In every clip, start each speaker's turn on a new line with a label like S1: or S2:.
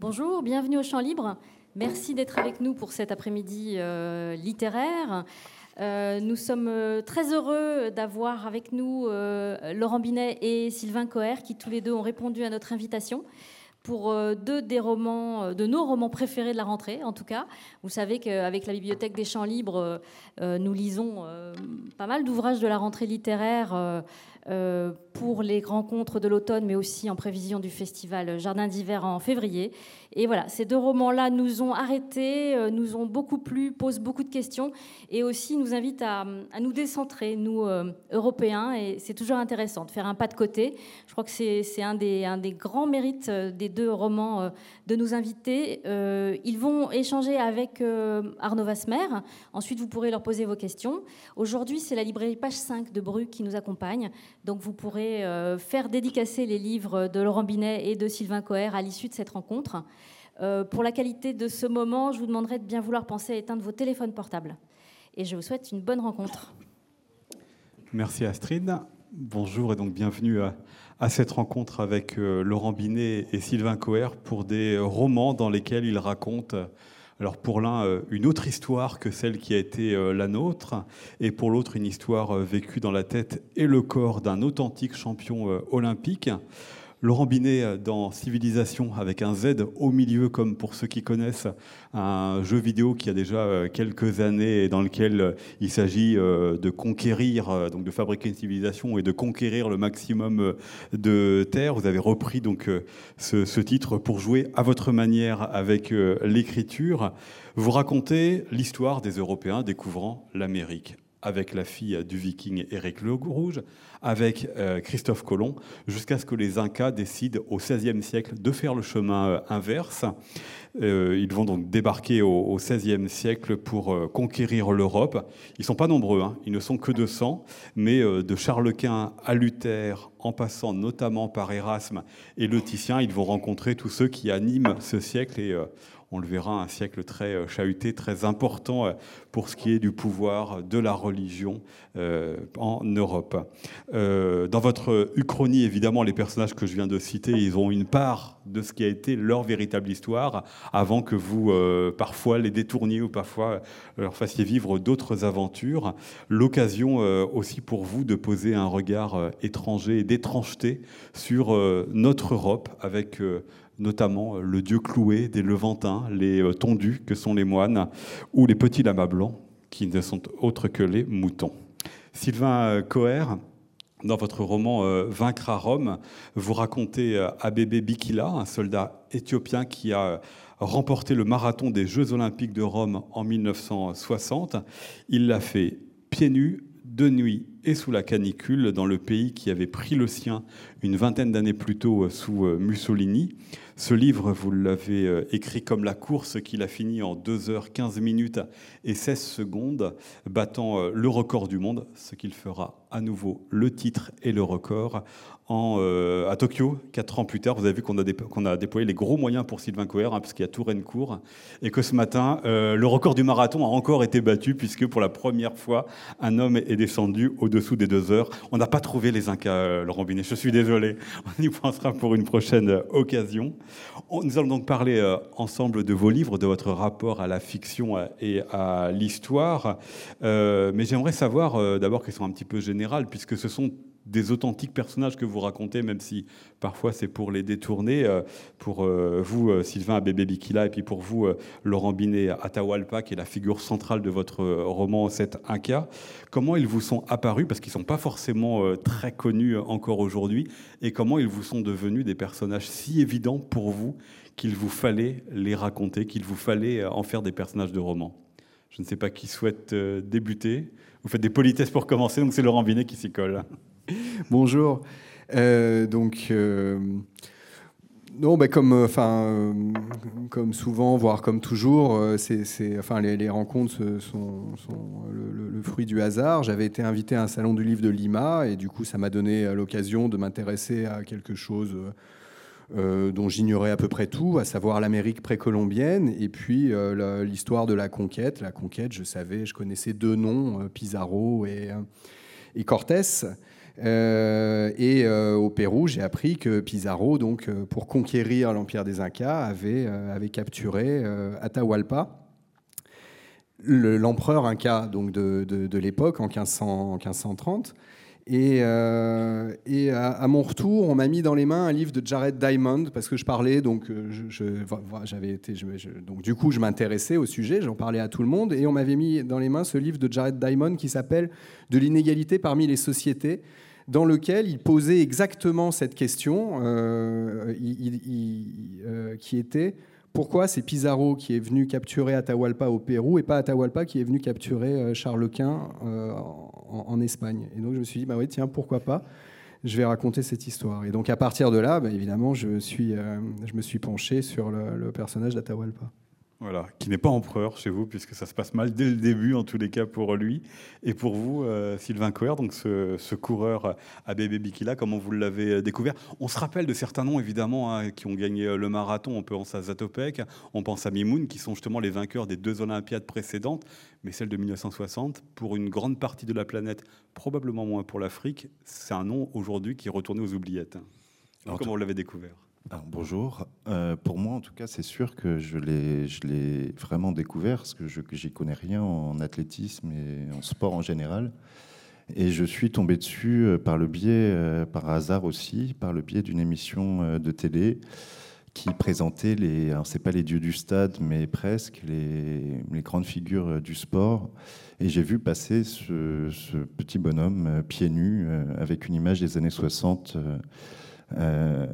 S1: Bonjour, bienvenue au Champ Libre. Merci d'être avec nous pour cet après-midi euh, littéraire. Euh, nous sommes euh, très heureux d'avoir avec nous Laurent Binet et Sylvain Coher qui tous les deux ont répondu à notre invitation pour deux des romans, de nos romans préférés de la rentrée, en tout cas. Vous savez qu'avec la Bibliothèque des Champs Libres, nous lisons pas mal d'ouvrages de la rentrée littéraire pour les rencontres de l'automne, mais aussi en prévision du festival Jardin d'hiver en février. Et voilà, ces deux romans-là nous ont arrêtés, euh, nous ont beaucoup plu, posent beaucoup de questions et aussi nous invitent à, nous décentrer, nous, euh, Européens. Et c'est toujours intéressant de faire un pas de côté. Je crois que c'est un des, un des grands mérites des deux romans de nous inviter. ils vont échanger avec Arnaud Vasmer. Ensuite, vous pourrez leur poser vos questions. Aujourd'hui, c'est la librairie Page 5 de Bru qui nous accompagne. Donc vous pourrez euh, faire dédicacer les livres de Laurent Binet et de Sylvain Coher à l'issue de cette rencontre. Euh, pour la qualité de ce moment, je vous demanderai de bien vouloir penser à éteindre vos téléphones portables. Et je vous souhaite une bonne rencontre.
S2: Merci Astrid. Bonjour et donc bienvenue à, cette rencontre avec euh, Laurent Binet et Sylvain Coher pour des romans dans lesquels ils racontent alors pour l'un, euh, une autre histoire que celle qui a été euh, la nôtre, et pour l'autre, une histoire euh, vécue dans la tête et le corps d'un authentique champion olympique. Laurent Binet euh, dans Civilisation avec un Z au milieu, comme pour ceux qui connaissent un jeu vidéo qui a déjà euh, quelques années et dans lequel euh, il s'agit de conquérir, donc de fabriquer une civilisation et de conquérir le maximum de terre. Vous avez repris donc ce, ce titre pour jouer à votre manière avec l'écriture. Vous racontez l'histoire des Européens découvrant l'Amérique avec la fille du viking Éric le Rouge, avec euh, Christophe Colomb, jusqu'à ce que les Incas décident au XVIe siècle de faire le chemin euh, inverse. Euh, ils vont donc débarquer au XVIe siècle pour conquérir l'Europe. Ils ne sont pas nombreux, hein. ils ne sont que 200, mais de Charles Quint à Luther, en passant notamment par Erasme et le Titien, ils vont rencontrer tous ceux qui animent ce siècle et on le verra, un siècle très euh, chahuté, très important euh, pour ce qui est du pouvoir de la religion euh, en Europe. Dans votre Uchronie, évidemment, les personnages que je viens de citer, ils ont une part de ce qui a été leur véritable histoire, avant que vous, parfois, les détourniez ou parfois leur fassiez vivre d'autres aventures. L'occasion aussi pour vous de poser un regard étranger et d'étrangeté sur notre Europe avec notamment euh, le dieu cloué des Levantins, les euh, tondus que sont les moines, ou les petits lamas blancs qui ne sont autres que les moutons. Sylvain euh, Coher, dans votre roman Vaincre à Rome, vous racontez Abébé Bikila, un soldat éthiopien qui a remporté le marathon des Jeux olympiques de Rome en 1960. Il l'a fait pieds nus, de nuit et sous la canicule dans le pays qui avait pris le sien une vingtaine d'années plus tôt sous Mussolini. Ce livre, vous l'avez euh, écrit comme la course qu'il a fini en 2h15 minutes et 16 secondes, battant euh, le record du monde, ce qu'il fera à nouveau le titre et le record euh, à Tokyo, quatre ans plus tard, vous avez vu qu'on a, déployé les gros moyens pour Sylvain Coher, hein, parce qu'il y a Touraine-Court, et que ce matin, euh, le record du marathon a encore été battu, puisque pour la première fois, un homme est descendu au-dessous des deux heures. On n'a pas trouvé les Incas, euh, Laurent Binet, je suis désolé. On y pensera pour une prochaine occasion. nous allons donc parler ensemble de vos livres, de votre rapport à la fiction et à l'histoire. mais j'aimerais savoir d'abord, qu'ils sont un petit peu générales, puisque ce sont des authentiques personnages que vous racontez, même si parfois c'est pour les détourner. Euh, pour euh, vous, euh, Sylvain Abébé Bikila, et puis pour vous, Laurent Binet Atahualpa, qui est la figure centrale de votre roman 7 Inca. Comment ils vous sont apparus, parce qu'ils ne sont pas forcément très connus encore aujourd'hui, et comment ils vous sont devenus des personnages si évidents pour vous qu'il vous fallait les raconter, qu'il vous fallait en faire des personnages de roman? Je ne sais pas qui souhaite débuter. Vous faites des politesses pour commencer, donc c'est Laurent Binet qui s'y colle.
S3: Bonjour. Euh, donc, euh, non, bah, comme, souvent, voire comme toujours, c'est, enfin, les, rencontres sont, le, fruit du hasard. J'avais été invité à un salon du livre de Lima et du coup, ça m'a donné l'occasion de m'intéresser à quelque chose. dont j'ignorais à peu près tout, à savoir l'Amérique précolombienne et puis l'histoire de la conquête. La conquête, je savais, je connaissais deux noms, Pizarro et, et Cortés. Et au Pérou, j'ai appris que Pizarro, donc, pour conquérir l'empire des Incas, avait, capturé Atahualpa, l'empereur inca donc de, l'époque, en, 1530. Et, euh, à, mon retour, on m'a mis dans les mains un livre de Jared Diamond parce que je parlais, donc euh, été, donc du coup je m'intéressais au sujet, j'en parlais à tout le monde, et on m'avait mis dans les mains ce livre de Jared Diamond qui s'appelle De l'inégalité parmi les sociétés, dans lequel il posait exactement cette question, euh, qui était pourquoi c'est Pizarro qui est venu capturer Atahualpa au Pérou et pas Atahualpa qui est venu capturer euh, Charles Quint euh, en, Espagne? Et donc je me suis dit, bah oui, tiens, pourquoi pas? Je vais raconter cette histoire. Et donc à partir de là, bah, évidemment, je, euh, me suis penché sur le personnage d'Atahualpa.
S2: Voilà, qui n'est pas empereur chez vous, puisque ça se passe mal dès le début, en tous les cas pour lui. Et pour vous, euh, Sylvain Coher, donc ce, coureur à bébé Bikila, comment vous l'avez euh, découvert On se rappelle de certains noms, évidemment, hein, qui ont gagné euh, le marathon. On pense à Zatopek, on pense à Mimoun, qui sont justement les vainqueurs des deux Olympiades précédentes. Mais celle de 1960, pour une grande partie de la planète, probablement moins pour l'Afrique, c'est un nom aujourd'hui qui est retourné aux oubliettes. comment vous l'avez découvert
S4: bonjour. Euh, pour moi, en tout cas, c'est sûr que je l'ai vraiment découvert, parce que je n'y connais rien en athlétisme et en sport en général. Et je suis tombé dessus euh, par le biais, euh, par hasard aussi, par le biais d'une émission de télé qui présentait les, alors c'est pas les dieux du stade, mais presque les, grandes figures du sport. Et j'ai vu passer ce, ce, petit bonhomme pieds nus avec une image des années 60 euh,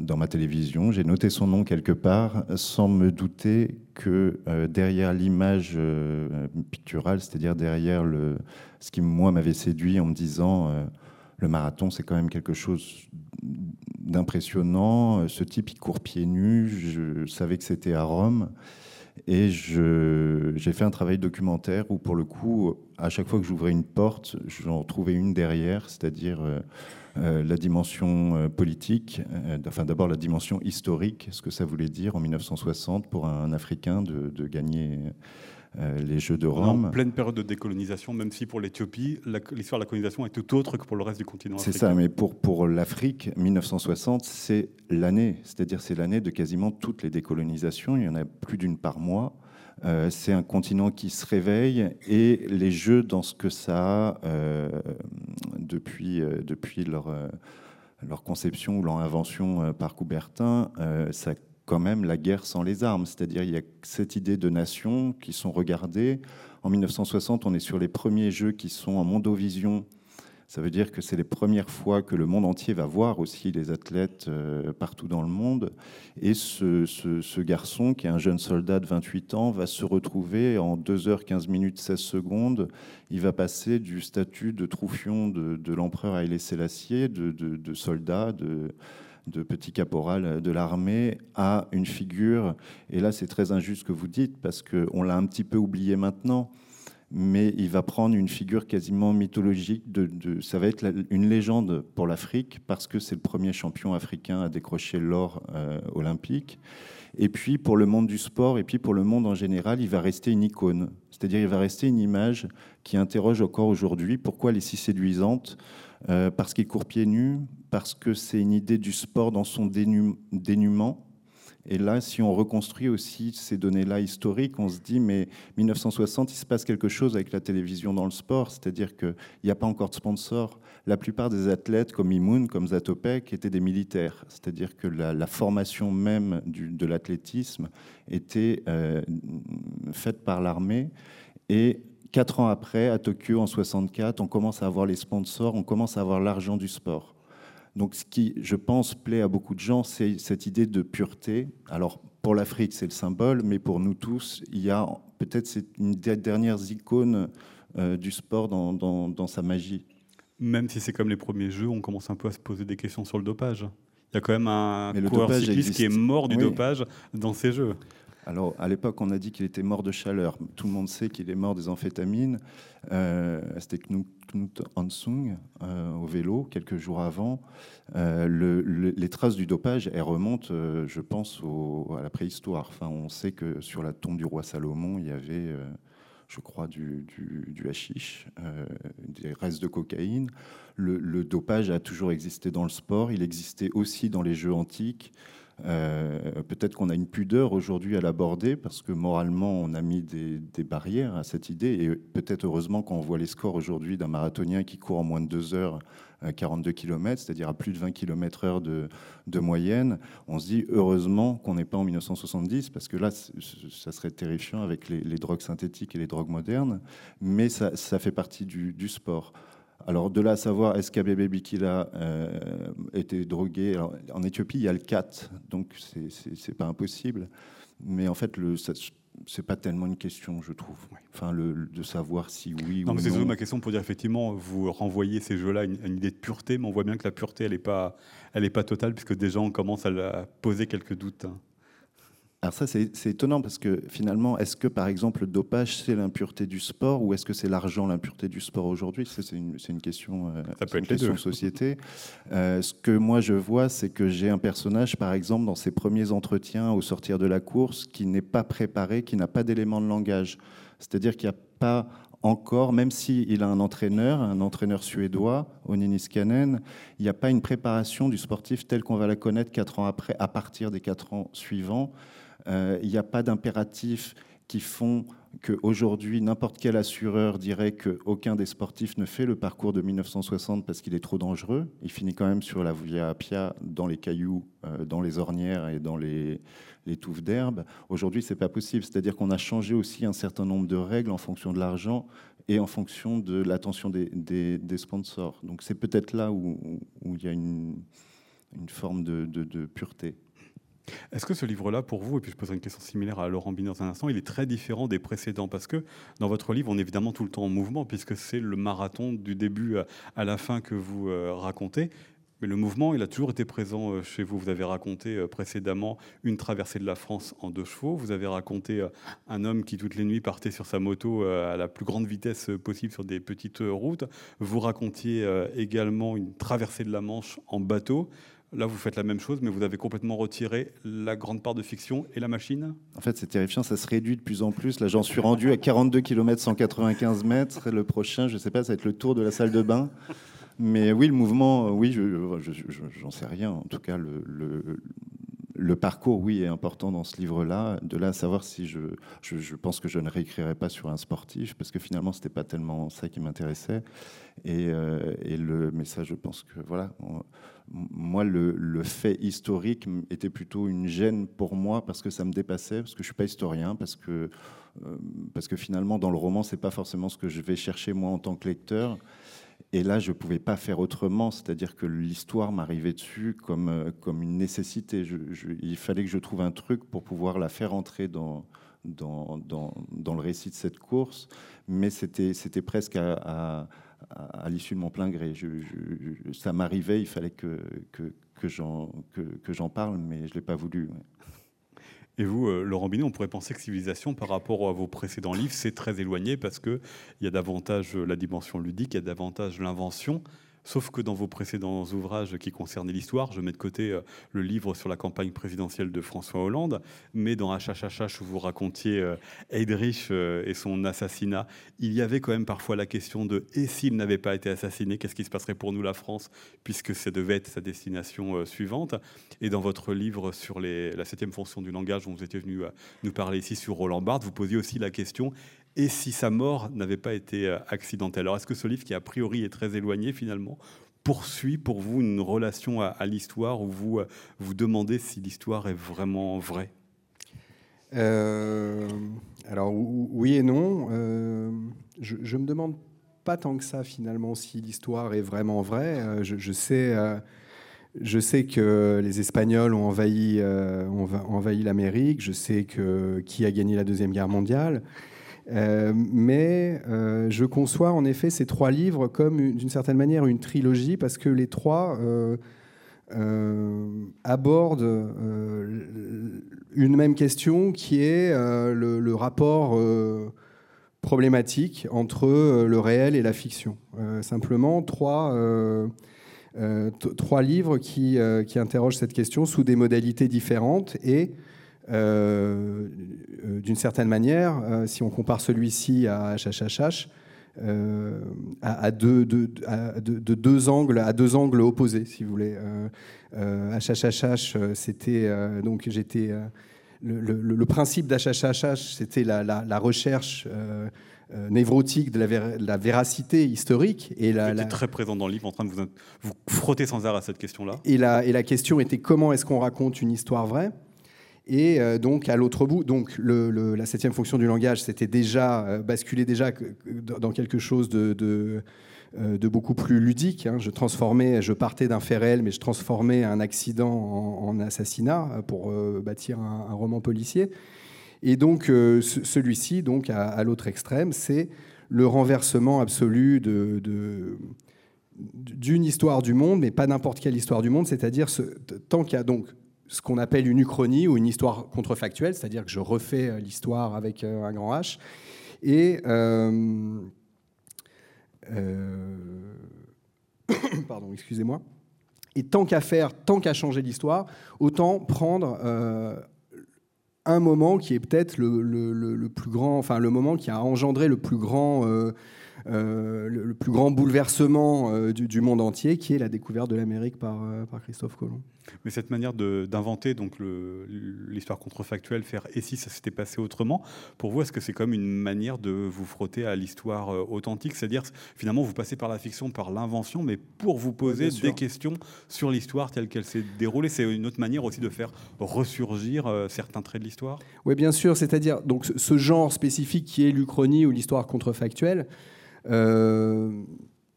S4: dans ma télévision. J'ai noté son nom quelque part sans me douter que euh, derrière l'image euh, picturale, c'est-à-dire derrière le, ce qui, moi, m'avait séduit en me disant le marathon, c'est quand même quelque chose d'impressionnant. Ce type, il court pieds nus. Je savais que c'était à Rome. Et j'ai fait un travail documentaire où, pour le coup, à chaque fois que j'ouvrais une porte, j'en trouvais une derrière, c'est-à-dire euh, la dimension euh, politique, euh, enfin d'abord la dimension historique, ce que ça voulait dire en 1960 pour un Africain de, gagner les Jeux de Rome.
S2: En pleine période de décolonisation, même si pour l'Éthiopie, l'histoire de la colonisation est tout autre que pour le reste du continent
S4: africain. C'est ça, mais pour, pour l'Afrique, 1960, c'est l'année, c'est-à-dire c'est l'année de quasiment toutes les décolonisations. Il y en a plus d'une par mois. Euh, c'est un continent qui se réveille et les jeux dans ce que ça a euh, depuis, euh, depuis leur, leur conception ou leur invention par Coubertin, ça quand même la guerre sans les armes. C'est-à-dire il y a cette idée de nation qui sont regardées. En 1960, on est sur les premiers jeux qui sont en mondovision ça veut dire que c'est les premières fois que le monde entier va voir aussi les athlètes euh, partout dans le monde. Et ce, garçon, qui est un jeune soldat de 28 ans, va se retrouver en 2h15 minutes 16 secondes. Il va passer du statut de troufion de, l'empereur Haïlé Sélassié, de, de soldat, de de petit caporal de l'armée à une figure, et là c'est très injuste ce que vous dites, parce qu'on l'a un petit peu oublié maintenant, mais il va prendre une figure quasiment mythologique. De, ça va être une légende pour l'Afrique parce que c'est le premier champion africain à décrocher l'or euh, olympique. Et puis pour le monde du sport et puis pour le monde en général, il va rester une icône. C'est-à-dire il va rester une image qui interroge encore aujourd'hui pourquoi elle est si séduisante. Euh, parce qu'il court pieds nus, parce que c'est une idée du sport dans son dénuement et là, si on reconstruit aussi ces données-là historiques, on se dit, mais 1960, il se passe quelque chose avec la télévision dans le sport, c'est-à-dire qu'il n'y a pas encore de sponsors. La plupart des athlètes comme Imoun, comme Zatopek, étaient des militaires, c'est-à-dire que la, formation même de l'athlétisme était euh, faite par l'armée. Et quatre ans après, à Tokyo, en 64, on commence à avoir les sponsors, on commence à avoir l'argent du sport. Donc ce qui, je pense, plaît à beaucoup de gens, c'est cette idée de pureté. Alors pour l'Afrique, c'est le symbole, mais pour nous tous, il y a peut-être une des dernières icônes euh, du sport dans, sa magie.
S2: Même si c'est comme les premiers jeux, on commence un peu à se poser des questions sur le dopage. Il y a quand même un coureur cycliste qui est mort du dopage dans ces jeux.
S4: Alors, à l'époque, on a dit qu'il était mort de chaleur. Tout le monde sait qu'il est mort des amphétamines. Euh, C'était Knut, Hansung euh, au vélo, quelques jours avant. Euh, les traces du dopage, elles remontent, je pense, à la préhistoire. Enfin, on sait que sur la tombe du roi Salomon, il y avait je crois, du, du, hashish, des restes de cocaïne. Le, dopage a toujours existé dans le sport, il existait aussi dans les jeux antiques. Peut-être qu'on a une pudeur aujourd'hui à l'aborder parce que moralement on a mis des, des barrières à cette idée. Et peut-être heureusement quand on voit les scores aujourd'hui d'un marathonien qui court en moins de deux heures 42 km, c'est-à-dire à plus de 20 km heure de, moyenne, on se dit heureusement qu'on n'est pas en 1970, parce que là, ça serait terrifiant avec les, drogues synthétiques et les drogues modernes, mais ça, fait partie du, sport. Alors de là à savoir, est-ce qu'Abebe Bikila euh, était drogué? En Éthiopie, il y a le CAT, donc c'est pas impossible. Mais en fait, le, c'est pas tellement une question, je trouve. Enfin, le, de savoir si oui
S2: non,
S4: ou
S2: mais C'est ma question pour dire effectivement, vous renvoyez ces jeux-là à une, idée de pureté, mais on voit bien que la pureté, elle n'est pas, elle est pas totale, puisque déjà on commence à poser quelques doutes. Hein.
S4: Alors ça, c'est étonnant parce que finalement, est-ce que par exemple le dopage, c'est l'impureté du sport ou est-ce que c'est l'argent l'impureté du sport aujourd'hui? C'est une, une, question, euh,
S2: ça peut
S4: une
S2: question
S4: de société. Euh, ce que moi je vois, c'est que j'ai un personnage, par exemple, dans ses premiers entretiens au sortir de la course, qui n'est pas préparé, qui n'a pas d'éléments de langage. C'est-à-dire qu'il n'y a pas encore, même s'il a un entraîneur, un entraîneur suédois, Onini Skanen, il n'y a pas une préparation du sportif telle qu'on va la connaître quatre ans après, à partir des quatre ans suivants. Euh, il n'y a pas d'impératifs qui font qu'aujourd'hui, n'importe quel assureur dirait qu'aucun des sportifs ne fait le parcours de 1960 parce qu'il est trop dangereux. Il finit quand même sur la Via Appia, dans les cailloux, euh, dans les ornières et dans les, touffes d'herbe. Aujourd'hui, ce n'est pas possible. C'est-à-dire qu'on a changé aussi un certain nombre de règles en fonction de l'argent et en fonction de l'attention des, sponsors. Donc c'est peut-être là où, il y a une, forme de pureté.
S2: Est-ce que ce livre-là, pour vous, et puis je poserai une question similaire à Laurent Binet dans un instant, il est très différent des précédents? Parce que dans votre livre, on est évidemment tout le temps en mouvement, puisque c'est le marathon du début à la fin que vous euh, racontez. Mais le mouvement, il a toujours été présent euh, chez vous. Vous avez raconté euh, précédemment une traversée de la France en deux chevaux. Vous avez raconté un homme qui, toutes les nuits, partait sur sa moto à la plus grande vitesse possible sur des petites routes. Vous racontiez également une traversée de la Manche en bateau. Là, vous faites la même chose, mais vous avez complètement retiré la grande part de fiction et la machine?
S4: En fait, c'est terrifiant, ça se réduit de plus en plus. Là, j'en suis rendu à 42 km 195 mètres. Le prochain, je ne sais pas, ça va être le tour de la salle de bain. Mais oui, le mouvement, oui, je j'en sais rien. En tout cas, le, parcours, oui, est important dans ce livre-là. De là à savoir si je, je, pense que je ne réécrirai pas sur un sportif, parce que finalement, ce n'était pas tellement ça qui m'intéressait. Et, euh, et, le message, je pense que voilà moi, le, fait historique était plutôt une gêne pour moi parce que ça me dépassait, parce que je suis pas historien, parce que, euh, parce que finalement, dans le roman, c'est pas forcément ce que je vais chercher moi en tant que lecteur. Et là, je pouvais pas faire autrement, c'est-à-dire que l'histoire m'arrivait dessus comme, euh, comme une nécessité. il fallait que je trouve un truc pour pouvoir la faire entrer dans, dans, dans, dans le récit de cette course, mais c'était presque à à, l'issue de mon plein gré. ça m'arrivait, il fallait que, que, que j'en parle, mais je ne l'ai pas voulu.
S2: Et vous, euh, Laurent Binet, on pourrait penser que Civilisation, par rapport à vos précédents livres, c'est très éloigné parce qu'il y a davantage la dimension ludique, il y a davantage l'invention. Sauf que dans vos précédents ouvrages qui concernaient l'histoire, je mets de côté euh, le livre sur la campagne présidentielle de François Hollande, mais dans HHHH où vous racontiez euh, Heydrich euh, et son assassinat, il y avait quand même parfois la question de et s'il n'avait pas été assassiné, qu'est-ce qui se passerait pour nous la France, puisque ça devait être sa destination suivante? Et dans votre livre sur la septième fonction du langage, dont vous étiez venu nous parler ici sur Roland Barthes, vous posiez aussi la question et si sa mort n'avait pas été euh, accidentelle. Alors est-ce que ce livre, qui a priori est très éloigné finalement, poursuit pour vous une relation à, l'histoire où vous euh, vous demandez si l'histoire est vraiment vraie?
S3: Euh, Alors oui et non. je, ne me demande pas tant que ça finalement si l'histoire est vraiment vraie. Je, sais. Je sais que les Espagnols ont envahi, envahi l'Amérique. Je sais que qui a gagné la deuxième guerre mondiale. Euh, mais euh, je conçois en effet ces trois livres comme d'une certaine manière une trilogie parce que les trois euh, abordent une même question qui est le, rapport problématique entre le réel et la fiction. simplement trois, trois livres qui, qui, interrogent cette question sous des modalités différentes et d'une certaine manière, si on compare celui-ci à HHHH, à, deux, de, deux angles, à deux angles opposés, si vous voulez. HHHH, c'était donc j'étais le, principe d'HHHH, c'était la, recherche euh, euh, névrotique de la, véracité historique.
S2: Et la, vous très présent dans le livre, en train de vous, vous frotter sans arrêt à cette question-là.
S3: Et la, et la question était comment est-ce qu'on raconte une histoire vraie? Et euh, donc à l'autre bout, donc la septième fonction du langage, c'était déjà basculé déjà dans quelque chose de euh, beaucoup plus ludique. Hein. Je transformais, je partais d'un fait réel, mais je transformais un accident en, assassinat euh, pour euh, bâtir un, roman policier. Et donc celui-ci, donc à, l'autre extrême, c'est le renversement absolu d'une histoire du monde, mais pas n'importe quelle histoire du monde, c'est-à-dire ce, tant qu'il y a donc ce qu'on appelle une uchronie ou une histoire contrefactuelle, c'est-à-dire que je refais l'histoire avec un grand H, et euh, pardon, excusez-moi. Et tant qu'à faire, tant qu'à changer l'histoire, autant prendre euh, un moment qui est peut-être le, plus grand, enfin le moment qui a engendré le plus grand, euh, le, plus grand bouleversement du, monde entier, qui est la découverte de l'Amérique par, par Christophe Colomb.
S2: Mais cette manière d'inventer donc l'histoire contrefactuelle, faire et si ça s'était passé autrement, pour vous, est-ce que c'est comme une manière de vous frotter à l'histoire euh, authentique? C'est-à-dire, finalement, vous passez par la fiction, par l'invention, mais pour vous poser des questions sur l'histoire telle qu'elle s'est déroulée. C'est une autre manière aussi de faire ressurgir euh, certains traits de l'histoire?
S3: Oui, bien sûr. C'est-à-dire, donc, ce genre spécifique qui est l'Uchronie ou l'histoire contrefactuelle. Euh,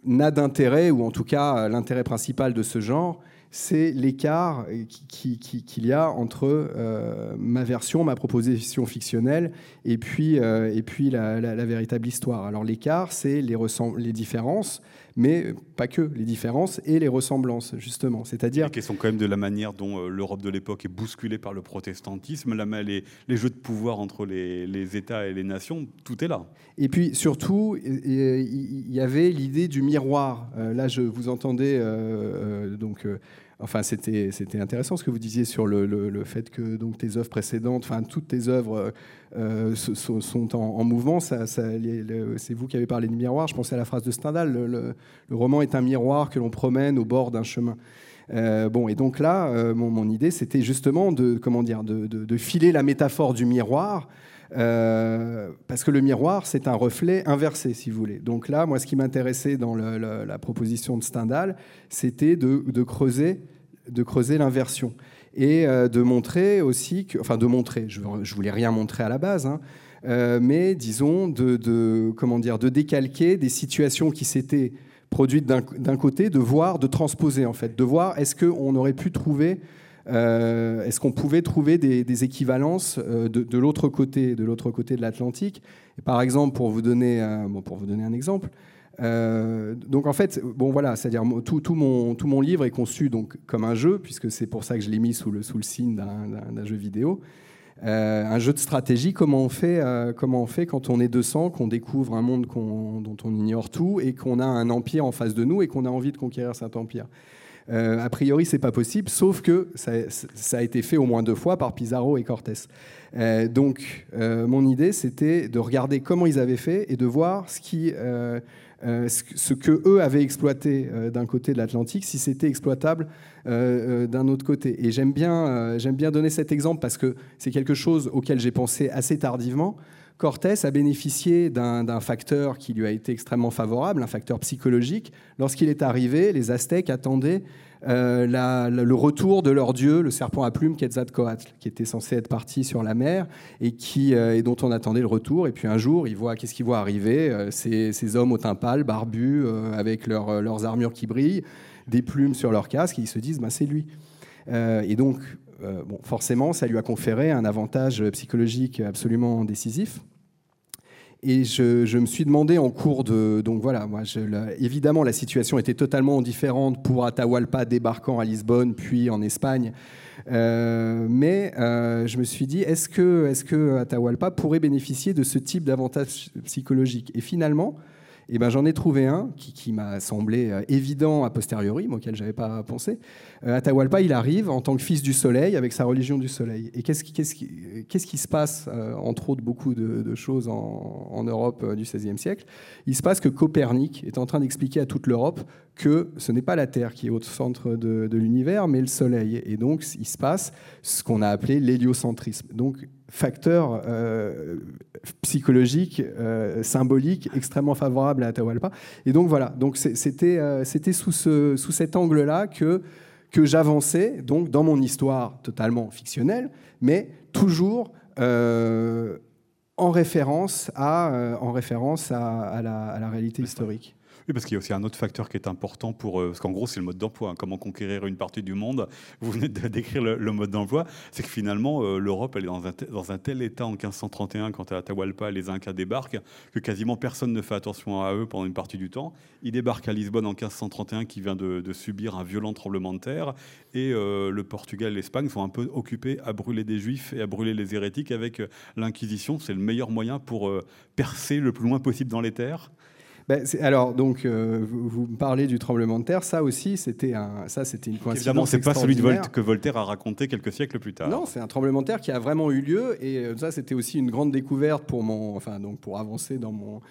S3: n'a d'intérêt, ou en tout cas l'intérêt principal de ce genre, c'est l'écart qu'il y a entre euh, ma version, ma proposition fictionnelle, et puis, euh, la, véritable histoire. Alors l'écart, c'est les différences, mais pas que les différences et les ressemblances, justement.
S2: C'est-à-dire... qui sont quand même de la manière dont euh, l'Europe de l'époque est bousculée par le protestantisme, la, les, les jeux de pouvoir entre les, les, États et les nations, tout est là.
S3: Et puis surtout, il y avait l'idée du miroir. là, je vous entendais donc Enfin, c'était intéressant ce que vous disiez sur le, fait que donc tes œuvres précédentes, enfin toutes tes œuvres euh, sont, en, mouvement. Ça, c'est vous qui avez parlé de miroir. Je pensais à la phrase de Stendhal. Le, roman est un miroir que l'on promène au bord d'un chemin. Euh, bon, et donc là, euh, mon, idée, c'était justement de comment dire, de, filer la métaphore du miroir. parce que le miroir, c'est un reflet inversé, si vous voulez. Donc là, moi, ce qui m'intéressait dans la proposition de Stendhal, c'était de, creuser de creuser l'inversion et euh, de montrer aussi que, enfin de montrer, je, je voulais rien montrer à la base, hein, euh, mais disons de, comment dire, de décalquer des situations qui s'étaient produites d'un côté, de voir, de transposer en fait, de voir est-ce qu'on aurait pu trouver, euh, est-ce qu'on pouvait trouver des, équivalences de, l'autre côté, de l'autre côté de l'Atlantique. Par exemple, pour vous donner, pour vous donner un exemple. Euh, donc en fait, bon voilà, c'est-à-dire tout, mon, tout mon livre est conçu donc comme un jeu, puisque c'est pour ça que je l'ai mis sous le, sous le signe d'un jeu vidéo. Euh, un jeu de stratégie, comment on fait, euh, comment on fait quand on est 200, qu'on découvre un monde dont on ignore tout et qu'on a un empire en face de nous et qu'on a envie de conquérir cet empire? a priori, c'est pas possible, sauf que ça, a été fait au moins deux fois par Pizarro et Cortés. donc, mon idée, c'était de regarder comment ils avaient fait et de voir ce qui ce que eux avaient exploité euh, d'un côté de l'Atlantique, si c'était exploitable euh, d'un autre côté. Et j'aime bien, j'aime bien donner cet exemple parce que c'est quelque chose auquel j'ai pensé assez tardivement. Cortés a bénéficié d'un facteur qui lui a été extrêmement favorable, un facteur psychologique. Lorsqu'il est arrivé, les Aztèques attendaient euh, le retour de leur dieu, le serpent à plumes Quetzalcoatl, qui était censé être parti sur la mer et, qui, euh, et dont on attendait le retour. Et puis un jour, qu'est-ce qu'il voit arriver euh, ces, hommes au teint pâle, barbus, avec leurs armures qui brillent, des plumes sur leur casque, et ils se disent, bah, c'est lui. et donc, forcément, ça lui a conféré un avantage psychologique absolument décisif. Et je, me suis demandé en cours de. Donc voilà, moi, évidemment, la situation était totalement différente pour Atahualpa débarquant à Lisbonne, puis en Espagne. Euh, mais euh, je me suis dit, est-ce que, est que Atahualpa pourrait bénéficier de ce type d'avantage psychologique? Et finalement, Et ben j'en ai trouvé un qui, m'a semblé euh, évident a posteriori, mais auquel j'avais pas pensé. Euh, Atahualpa, il arrive en tant que fils du soleil avec sa religion du soleil. Et qu'est-ce qui, qu'est-ce qui, qu'est-ce qui se passe, euh, entre autres beaucoup de, choses en, Europe du XVIe siècle? Il se passe que Copernic est en train d'expliquer à toute l'Europe que ce n'est pas la Terre qui est au centre de, de l'univers, mais le Soleil. Et donc, il se passe ce qu'on a appelé l'héliocentrisme. Donc, facteur euh, psychologique, euh, symbolique, extrêmement favorable à Atahualpa. Et donc voilà, donc c'était euh, c'était sous, ce, sous cet angle-là que, que j'avançais, donc dans mon histoire totalement fictionnelle, mais toujours en référence à, en référence à, la, à la, réalité historique.
S2: Oui, parce qu'il y a aussi un autre facteur qui est important pour. Euh, parce qu'en gros, c'est le mode d'emploi. Hein. comment conquérir une partie du monde Vous venez de décrire le, mode d'emploi. C'est que finalement, euh, l'Europe, elle est dans un, tel état en 1531, quand à Atahualpa, les Incas débarquent, que quasiment personne ne fait attention à eux pendant une partie du temps. Ils débarquent à Lisbonne en 1531, qui vient de, subir un violent tremblement de terre. Et euh, le Portugal et l'Espagne sont un peu occupés à brûler des juifs et à brûler les hérétiques avec l'Inquisition. C'est le meilleur moyen pour percer le plus loin possible dans les terres.
S3: Ben, alors, donc, euh, vous, me parlez du tremblement de terre. Ça aussi, c'était un, ça, c'était une coïncidence.
S2: Évidemment, c'est pas celui de que Voltaire a raconté quelques siècles plus tard.
S3: Non, c'est un tremblement de terre qui a vraiment eu lieu, et euh, ça, c'était aussi une grande découverte pour mon, enfin, donc, pour avancer dans mon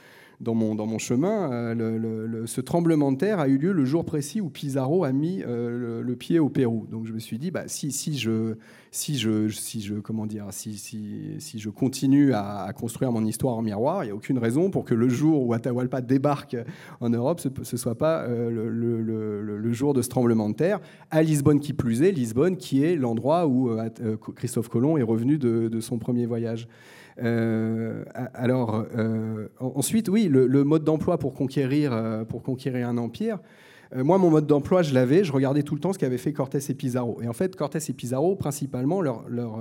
S3: dans mon, dans mon chemin, euh, ce tremblement de terre a eu lieu le jour précis où Pizarro a mis euh, le, pied au Pérou. Donc je me suis dit, bah, si, si, je, si, je, si, je, comment dire, si, si, si je continue à, construire mon histoire en miroir, il n'y a aucune raison pour que le jour où Atahualpa débarque en Europe, ce ne soit pas euh, le, jour de ce tremblement de terre. À Lisbonne qui plus est, Lisbonne qui est l'endroit où Christophe Colomb est revenu de, de son premier voyage. Euh, alors, euh, ensuite, oui, le, mode d'emploi pour conquérir, euh, pour conquérir un empire. moi, mon mode d'emploi, je l'avais. Je regardais tout le temps ce qu'avaient fait Cortés et Pizarro. Et en fait, Cortés et Pizarro, principalement, leur, leur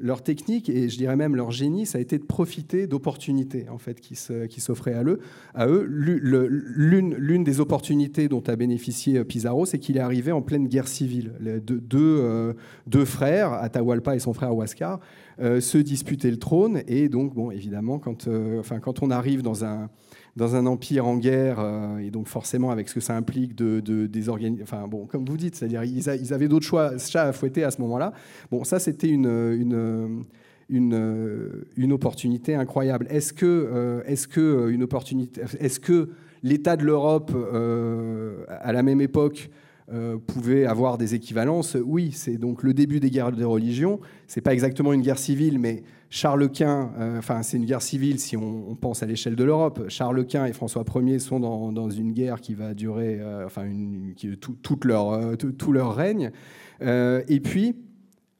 S3: leur technique et je dirais même leur génie, ça a été de profiter d'opportunités en fait qui s'offraient à eux. À eux, l'une des opportunités dont a bénéficié Pizarro, c'est qu'il est arrivé en pleine guerre civile. Deux, deux, frères, Atahualpa et son frère Huascar, euh, se disputer le trône. Et donc, bon, évidemment, quand, euh, enfin, quand on arrive dans un, dans un empire en guerre, euh, et donc forcément avec ce que ça implique de, des organisations, enfin bon, comme vous dites, c'est-à-dire ils, avaient d'autres choix, chats à fouetter à ce moment-là. Bon, ça c'était une, une, une, opportunité incroyable. Est-ce que, est-ce que une opportunité, est-ce que l'État de l'Europe à la même époque euh, pouvait avoir des équivalences? Oui, c'est donc le début des guerres de religion. C'est pas exactement une guerre civile, mais Charles Quint, euh, enfin c'est une guerre civile si on, pense à l'échelle de l'Europe. Charles Quint et François Ier sont dans, une guerre qui va durer, euh, tout leur règne. et puis,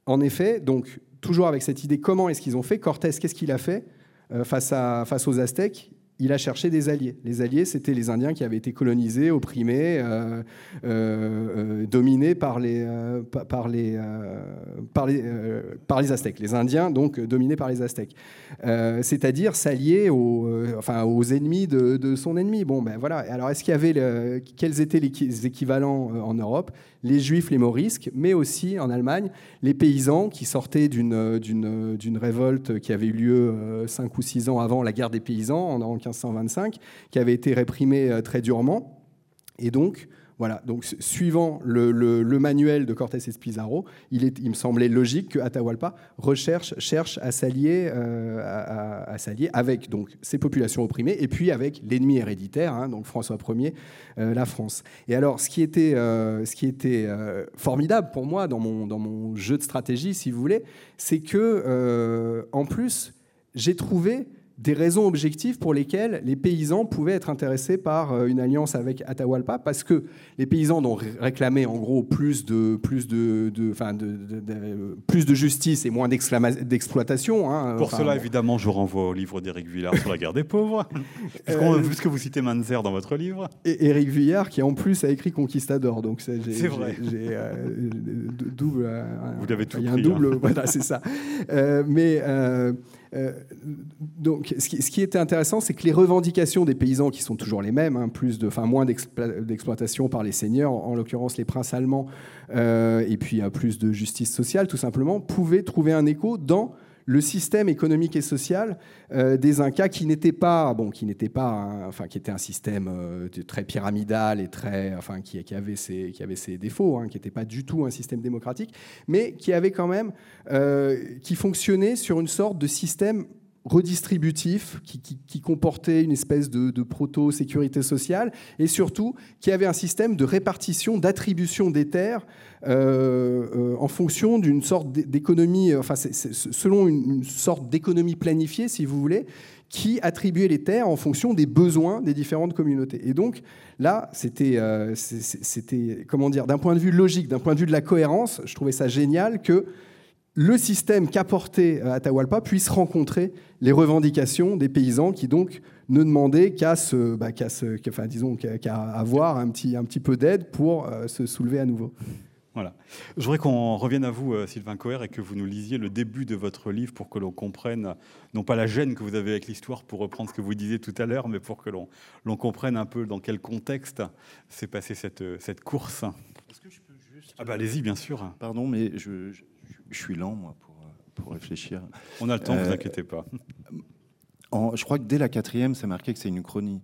S3: en effet, donc toujours avec cette idée, comment est-ce qu'ils ont fait? Cortés, qu'est-ce qu'il a fait à, face aux Aztèques? Il a cherché des alliés. Les alliés, c'était les Indiens qui avaient été colonisés, opprimés, euh, euh, euh, dominés par les, par, les, par, les, Aztèques. Les Indiens, donc, dominés par les Aztèques. C'est-à-dire s'allier aux, enfin, aux ennemis de, son ennemi. Bon, ben voilà. Alors, est-ce qu'il y avait quels étaient les équivalents en Europe? Les Juifs, les Morisques, mais aussi en Allemagne, les paysans qui sortaient d'une révolte qui avait eu lieu cinq ou six ans avant la guerre des paysans en, en 1525, qui avait été réprimé euh, très durement. Et donc, voilà, donc suivant le, manuel de Cortés et Pizarro, il, me semblait logique que Atahualpa recherche, cherche à s'allier, euh, à, s'allier avec donc ces populations opprimées et puis avec l'ennemi héréditaire, hein, donc François Ier, euh, la France. Et alors, ce qui était, ce qui était formidable pour moi dans mon, dans mon jeu de stratégie, si vous voulez, c'est que en plus j'ai trouvé des raisons objectives pour lesquelles les paysans pouvaient être intéressés par euh, une alliance avec Atahualpa, parce que les paysans ont réclamé en gros plus de, plus de, de, de, plus de justice et moins d'exploitation.
S2: Hein, pour cela, évidemment, je renvoie au livre d'Éric Villard sur la guerre des pauvres, euh, puisque vous citez Manzer dans votre livre.
S3: Et Éric Villard, qui en plus a écrit Conquistador, donc
S2: c'est vrai.
S3: J'ai euh, double.
S2: vous l'avez tout
S3: Il y
S2: a
S3: un double, hein. voilà, c'est ça. mais euh, donc, ce qui, était intéressant, c'est que les revendications des paysans, qui sont toujours les mêmes, hein, plus de, enfin, moins d'exploitation par les seigneurs, en, l'occurrence les princes allemands, euh, et puis plus de justice sociale, tout simplement, pouvaient trouver un écho dans le système économique et social des Incas, qui n'était pas, bon, qui n'était pas, enfin, qui était un système très pyramidal et très, enfin, qui, avait ses, qui avait défauts, hein, qui n'était pas du tout un système démocratique, mais qui avait quand même, qui fonctionnait sur une sorte de système redistributif qui, comportait une espèce de, proto-sécurité sociale et surtout qui avait un système de répartition, d'attribution des terres euh, euh, en fonction d'une sorte d'économie, enfin selon une, sorte d'économie planifiée, si vous voulez, qui attribuait les terres en fonction des besoins des différentes communautés. Et donc là, c'était, euh, c'était comment dire, d'un point de vue logique, d'un point de vue de la cohérence, je trouvais ça génial que le système qu'apportait euh, Atahualpa puisse rencontrer les revendications des paysans qui donc ne demandaient qu'à se, bah, enfin, disons, qu'à avoir un petit, un petit peu d'aide pour euh, se soulever à nouveau.
S2: Voilà. Je voudrais qu'on revienne à vous, euh, Sylvain Coher, et que vous nous lisiez le début de votre livre pour que l'on comprenne, non pas la gêne que vous avez avec l'histoire, pour reprendre ce que vous disiez tout à l'heure, mais pour que l'on comprenne un peu dans quel contexte s'est passée cette, cette course. Est-ce que je peux juste... Ah bah allez-y, bien sûr.
S4: Pardon, mais je je suis lent, moi, pour, pour réfléchir.
S2: On a le temps, ne vous euh, inquiétez pas.
S4: je crois que dès la quatrième, c'est marqué que c'est une chronie.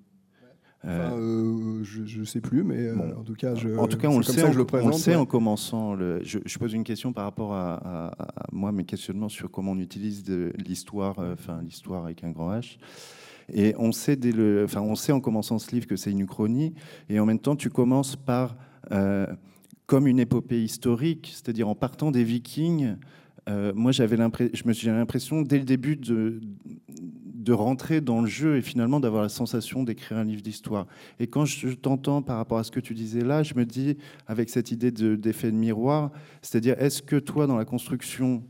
S3: Euh, euh, je ne sais plus, mais en tout cas, je,
S4: en tout cas, on le sait, en, je le présente, on sait en commençant. Le, je, pose une question par rapport à, moi, mes questionnements sur comment on utilise l'histoire, enfin l'histoire avec un grand H. Et on sait, dès le, enfin, on sait en commençant ce livre que c'est une chronie, et en même temps, tu commences par comme une épopée historique, c'est-à-dire en partant des Vikings. Euh, moi, j'avais l'impression, dès le début, de, de rentrer dans le jeu et finalement d'avoir la sensation d'écrire un livre d'histoire. Et quand je t'entends par rapport à ce que tu disais là, je me dis, avec cette idée d'effet de, miroir, c'est-à-dire, est-ce que toi, dans la construction,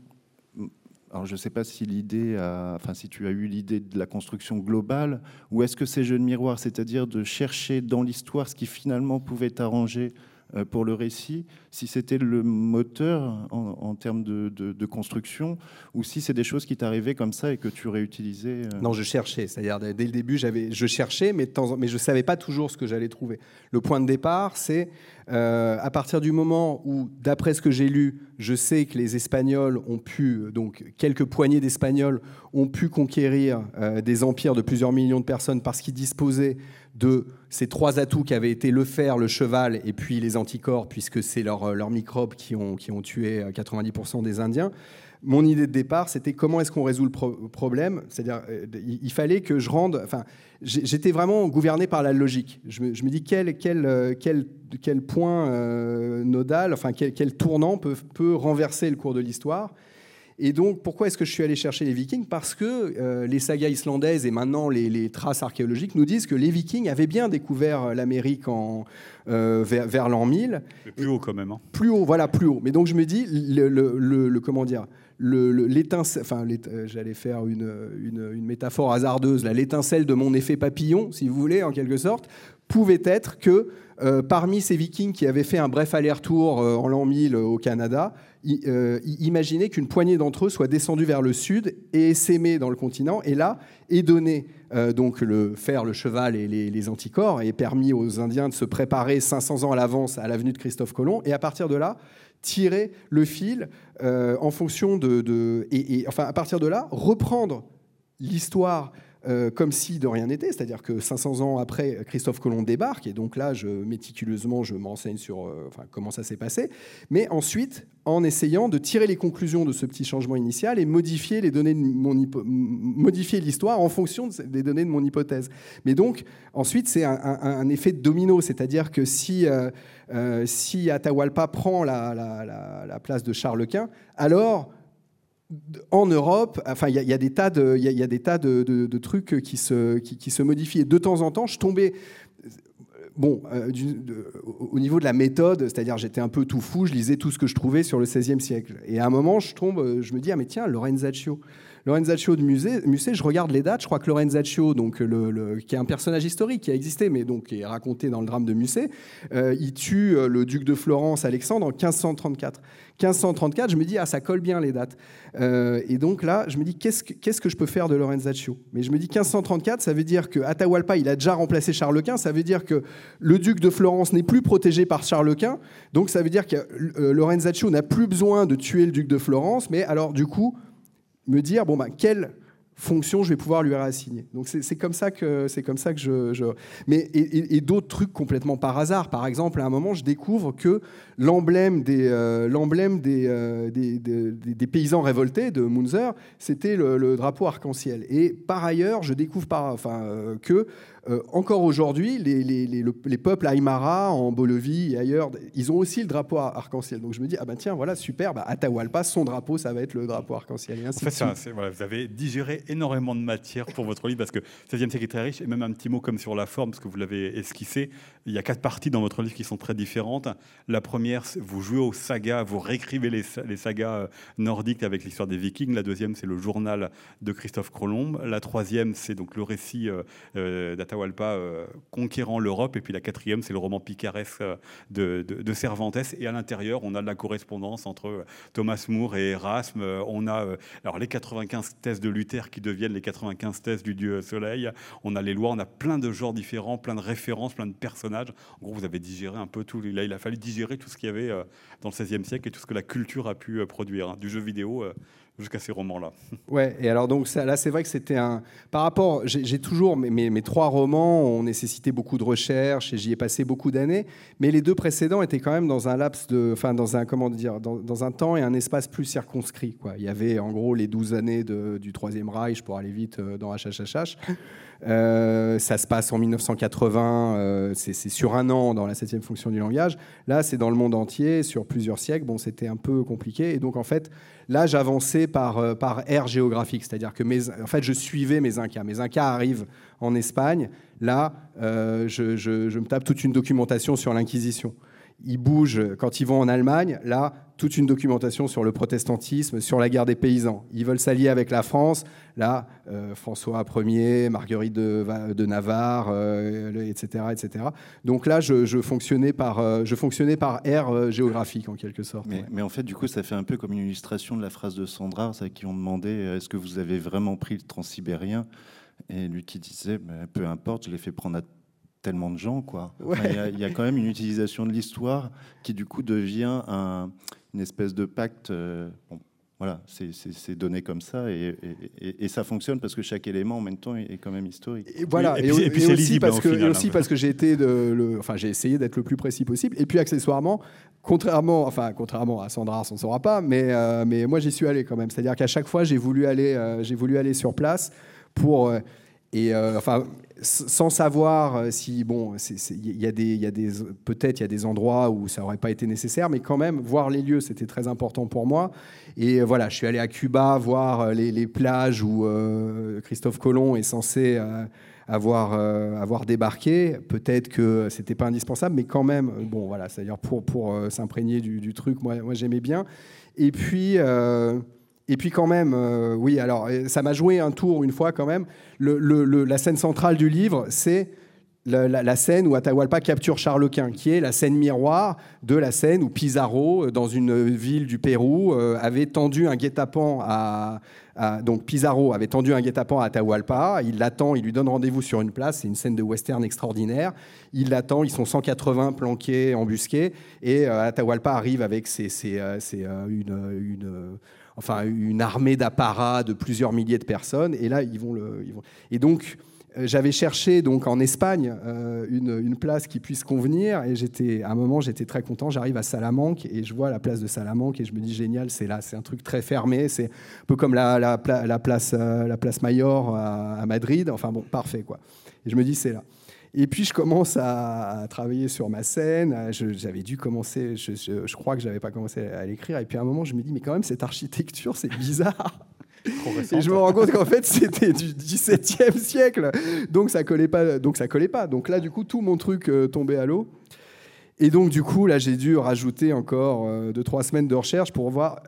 S4: alors je ne sais pas si l'idée, enfin si tu as eu l'idée de la construction globale, ou est-ce que c'est jeu de miroir, c'est-à-dire de chercher dans l'histoire ce qui finalement pouvait t'arranger pour le récit, si c'était le moteur en, termes de, construction, ou si c'est des choses qui t'arrivaient comme ça et que tu réutilisais.
S3: Euh. Non, je cherchais. C'est-à-dire, dès le début, j'avais, je cherchais, mais, mais je ne savais pas toujours ce que j'allais trouver. Le point de départ, c'est euh, à partir du moment où, d'après ce que j'ai lu, je sais que les Espagnols ont pu, donc quelques poignées d'Espagnols ont pu conquérir des empires de plusieurs millions de personnes parce qu'ils disposaient de ces trois atouts qui avaient été le fer, le cheval et puis les anticorps, puisque c'est leurs leur microbes qui ont, qui ont tué 90% des Indiens. Mon idée de départ, c'était comment est-ce qu'on résout le problème? C'est-à-dire, euh, il, fallait que je rende. Enfin, j'étais vraiment gouverné par la logique. Je me, dis quel, quel, euh, quel, quel point euh, nodal, enfin, quel, quel tournant peut, peut renverser le cours de l'histoire? Et donc, pourquoi est-ce que je suis allé chercher les Vikings? Parce que euh, les sagas islandaises et maintenant les, traces archéologiques nous disent que les Vikings avaient bien découvert euh, l'Amérique en, euh, vers, l'an 1000.
S2: plus haut quand même. Hein.
S3: Plus haut, voilà, plus haut. Mais donc je me dis, le, le, comment dire, l'étincelle, enfin, j'allais faire une, une, une, métaphore hasardeuse, l'étincelle de mon effet papillon, si vous voulez, en quelque sorte, pouvait être que parmi ces Vikings qui avaient fait un bref aller-retour en l'an 1000 au Canada, euh, imaginer qu'une poignée d'entre eux soit descendue vers le sud et s'aimer dans le continent, et là, donner euh, donc le fer, le cheval et les, anticorps, et permis aux Indiens de se préparer 500 ans à l'avance à l'avenue de Christophe Colomb, et à partir de là, tirer le fil euh, en fonction de... et, enfin, à partir de là, reprendre l'histoire euh, comme si de rien n'était, c'est-à-dire que 500 ans après, Christophe Colomb débarque, et donc là, je, méticuleusement, je m'enseigne sur euh, comment ça s'est passé, mais ensuite, en essayant de tirer les conclusions de ce petit changement initial et modifier les données modifier l'histoire en fonction des données de mon hypothèse. Mais donc, ensuite, c'est un, effet de domino, c'est-à-dire que si, euh, si Atahualpa prend la place de Charles Quint, alors en Europe, il y, a des tas de, trucs qui se, qui, modifient. De temps en temps, je tombais. Bon, euh, au niveau de la méthode, c'est-à-dire j'étais un peu tout fou, je lisais tout ce que je trouvais sur le XVIe siècle. Et à un moment, je tombe, je me dis, ah mais tiens, Lorenzaccio. Lorenzaccio de Musée, Musée, je regarde les dates, je crois que Lorenzaccio, donc le, qui est un personnage historique qui a existé, mais donc qui est raconté dans le drame de Musset, euh, il tue euh, le duc de Florence, Alexandre, en 1534. 1534, je me dis, ah, ça colle bien les dates. Euh, et donc là, je me dis, qu'est-ce que, qu'est-ce que je peux faire de Lorenzaccio Mais je me dis, 1534, ça veut dire que Atahualpa, il a déjà remplacé Charles Quint, ça veut dire que le duc de Florence n'est plus protégé par Charles Quint, donc ça veut dire que Lorenzaccio n'a plus besoin de tuer le duc de Florence, mais alors du coup, me dire, bon, bah, quelle fonction je vais pouvoir lui réassigner. Donc c'est comme ça que c'est comme ça que je, mais et, d'autres trucs complètement par hasard. Par exemple, à un moment, je découvre que l'emblème des euh, l'emblème des, des, des, paysans révoltés de Munzer, c'était le, drapeau arc-en-ciel. Et par ailleurs, je découvre par enfin que euh, encore aujourd'hui, les, les, les, peuples Aymara en Bolivie et ailleurs, ils ont aussi le drapeau arc-en-ciel. Donc je me dis, ah ben tiens, voilà, super, bah, Atahualpa, son drapeau, ça va être le drapeau arc-en-ciel.
S2: En fait, voilà, vous avez digéré énormément de matière pour votre livre parce que 16e siècle est très riche. Et même un petit mot comme sur la forme, parce que vous l'avez esquissé. Il y a quatre parties dans votre livre qui sont très différentes. La première, vous jouez aux sagas, vous réécrivez les, les sagas euh, nordiques avec l'histoire des Vikings. La deuxième, c'est le journal de Christophe Colomb. La troisième, c'est donc le récit euh, d'Atahualpa Walpa euh, conquérant l'Europe. Et puis la quatrième, c'est le roman picaresque euh, de, de, Cervantes. Et à l'intérieur, on a de la correspondance entre euh, Thomas More et Erasme. On a alors les 95 thèses de Luther qui deviennent les 95 thèses du dieu soleil. On a les lois, on a plein de genres différents, plein de références, plein de personnages. En gros, vous avez digéré un peu tout. Là, il a fallu digérer tout ce qu'il y avait dans le XVIe siècle et tout ce que la culture a pu produire, hein. du jeu vidéo jusqu'à ces romans-là.
S3: Ouais, et alors donc ça, là, c'est vrai que c'était un. Par rapport, j'ai toujours mes, mes, trois romans ont nécessité beaucoup de recherche et j'y ai passé beaucoup d'années, mais les deux précédents étaient quand même dans un laps de, enfin dans un comment dire, dans, dans, un temps et un espace plus circonscrit. Quoi. Il y avait en gros les 12 années de, du Troisième Reich pour aller vite euh, dans HHHH. Euh, ça se passe en 1980, euh, c'est sur un an dans la septième fonction du langage. Là, c'est dans le monde entier, sur plusieurs siècles. Bon, c'était un peu compliqué. Et donc, en fait, là, j'avançais par, euh, par aire géographique. C'est-à-dire que en fait, je suivais mes Incas. Mes Incas arrivent en Espagne. Là, je, me tape toute une documentation sur l'Inquisition ils bougent quand ils vont en Allemagne. Là, toute une documentation sur le protestantisme, sur la guerre des paysans. Ils veulent s'allier avec la France. Là, euh, François Ier, Marguerite de, Navarre, etc., euh, etc. Donc là, je, fonctionnais par, euh, je fonctionnais par aire géographique en quelque sorte.
S4: Mais, en fait, du coup, ça fait un peu comme une illustration de la phrase de Sandra, qui ont demandé est-ce que vous avez vraiment pris le transsibérien? Et lui qui disait, peu importe, je l'ai fait prendre à tellement de gens. quoi. Il y, a quand même une utilisation de l'histoire qui, du coup, devient un, une espèce de pacte. Euh, voilà, c'est donné comme ça et, et, ça fonctionne parce que chaque élément en même temps est, quand même historique.
S3: Et voilà, et, puis, aussi parce que, aussi hein. parce que j'ai été, de, le, enfin j'ai essayé d'être le plus précis possible. Et puis accessoirement, contrairement, enfin contrairement à Sandra, on ne saura pas, mais euh, mais moi j'y suis allé quand même. C'est-à-dire qu'à chaque fois j'ai voulu aller, euh, j'ai voulu aller sur place pour et enfin sans savoir euh, si, bon, il y a des, des peut-être il y a des endroits où ça n'aurait pas été nécessaire, mais quand même, voir les lieux, c'était très important pour moi. Et euh, voilà, je suis allé à Cuba voir euh, les, plages où Christophe Colomb est censé avoir, avoir débarqué. Peut-être que c'était pas indispensable, mais quand même, bon, voilà, c'est-à-dire pour, pour s'imprégner du, truc, moi j'aimais bien. Et puis. Et puis quand même, euh, oui, alors euh, ça m'a joué un tour une fois quand même. la scène centrale du livre, c'est la, scène où Atahualpa capture Charles Quint, qui est la scène miroir de la scène où Pizarro, euh, dans une ville du Pérou, avait tendu un guet-apens à, donc Pizarro avait tendu un guet-apens à Atahualpa. Il l'attend, il lui donne rendez-vous sur une place. C'est une scène de western extraordinaire. Il l'attend, ils sont 180 planqués, embusqués, et Atahualpa arrive avec ses, une enfin une armée d'apparats de plusieurs milliers de personnes. Et là, ils vont le. Et donc, euh, j'avais cherché donc en Espagne euh, une, une, place qui puisse convenir. Et j'étais à un moment j'étais très content. J'arrive à Salamanque et je vois la place de Salamanque et je me dis génial c'est là c'est un truc très fermé. C'est un peu comme la, la, la place euh, la place Mayor à, à, Madrid. Enfin bon parfait quoi. Et je me dis c'est là et puis je commence à, travailler sur ma scène. J'avais dû commencer, je, crois que je n'avais pas commencé à l'écrire. Et puis à un moment, je me dis, mais quand même, cette architecture, c'est bizarre. Et je me rends compte qu'en fait, c'était du XVIIe siècle. Donc ça collait pas. Donc ça collait pas. Donc là, du coup, tout mon truc euh, tombait à l'eau. Et donc, du coup, là, j'ai dû rajouter encore euh, deux, trois semaines de recherche pour voir,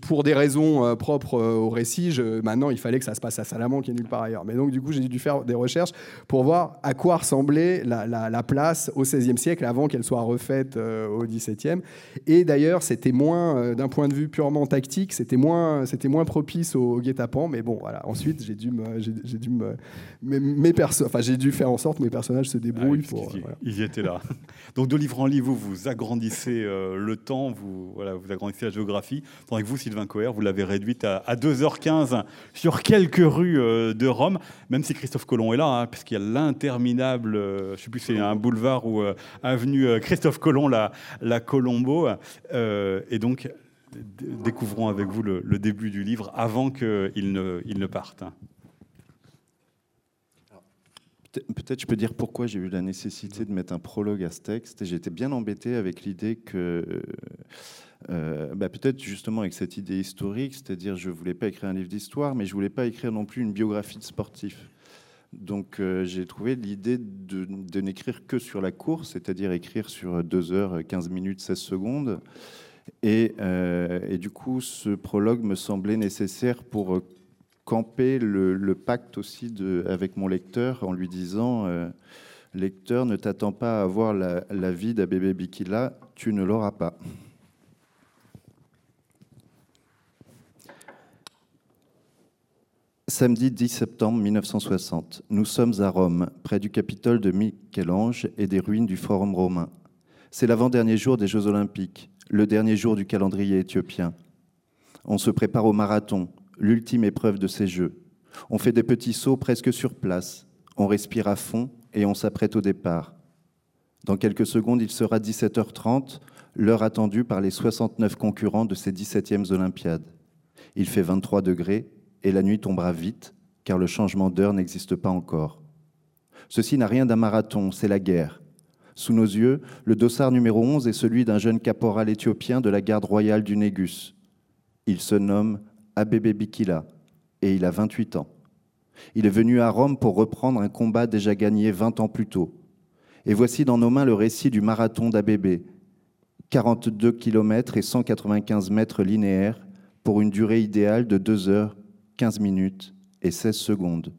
S3: pour des raisons euh, propres euh, au récit, je, maintenant, il fallait que ça se passe à Salamanque et nulle part ailleurs. Mais donc, du coup, j'ai dû faire des recherches pour voir à quoi ressemblait la, la, place au XVIe siècle avant qu'elle soit refaite au XVIIe. Et d'ailleurs, c'était moins, d'un point de vue purement tactique, c'était moins, c'était moins propice au guet-apens. Mais bon, voilà. Ensuite, j'ai dû me, j'ai, dû me, mes, enfin, j'ai dû faire en sorte que mes personnages se débrouillent.
S2: Ah pour, ils, y étaient là. Donc, de grand livre, vous, vous agrandissez euh, le temps, vous, voilà, vous agrandissez la géographie, tandis vous, Sylvain Coher, vous l'avez réduite à, 2h15 sur quelques rues euh, de Rome, même si Christophe Colomb est là, hein, puisqu'il y a l'interminable, je ne sais plus si c'est un boulevard ou avenue Christophe Colomb, la, Colombo. et donc, découvrons avec vous le, début du livre avant qu'il ne, il ne parte.
S4: Peut-être je peux dire pourquoi j'ai eu la nécessité de mettre un prologue à ce texte. J'étais bien embêté avec l'idée que, euh, bah, peut-être justement avec cette idée historique, c'est-à-dire je voulais pas écrire un livre d'histoire, mais je voulais pas écrire non plus une biographie de sportif. Donc euh, j'ai trouvé l'idée de, n'écrire que sur la course, c'est-à-dire écrire sur 2 heures, 15 minutes, 16 secondes. Euh, et, du coup, ce prologue me semblait nécessaire pour camper le, pacte aussi avec mon lecteur en lui disant euh, Lecteur, ne t'attends pas à avoir la, la vie d'Abébé Bikila, tu ne l'auras pas. Samedi 10 septembre 1960, nous sommes à Rome, près du Capitole de Michel-Ange et des ruines du Forum romain. C'est l'avant-dernier jour des Jeux olympiques, le dernier jour du calendrier éthiopien. On se prépare au marathon, l'ultime épreuve de ces Jeux. On fait des petits sauts presque sur place, on respire à fond et on s'apprête au départ. Dans quelques secondes, il sera 17h30, l'heure attendue par les 69 concurrents de ces 17e Olympiades. Il fait 23 degrés et la nuit tombera vite, car le changement d'heure n'existe pas encore. Ceci n'a rien d'un marathon, c'est la guerre. Sous nos yeux, le dossard numéro 11 est celui d'un jeune caporal éthiopien de la garde royale du Négus. Il se nomme Abebe Bikila, et il a 28 ans. Il est venu à Rome pour reprendre un combat déjà gagné 20 ans plus tôt. Et voici dans nos mains le récit du marathon d'Abebe, 42 km et 195 mètres linéaires pour une durée idéale de 2 heures, 15 minutes et 16 secondes.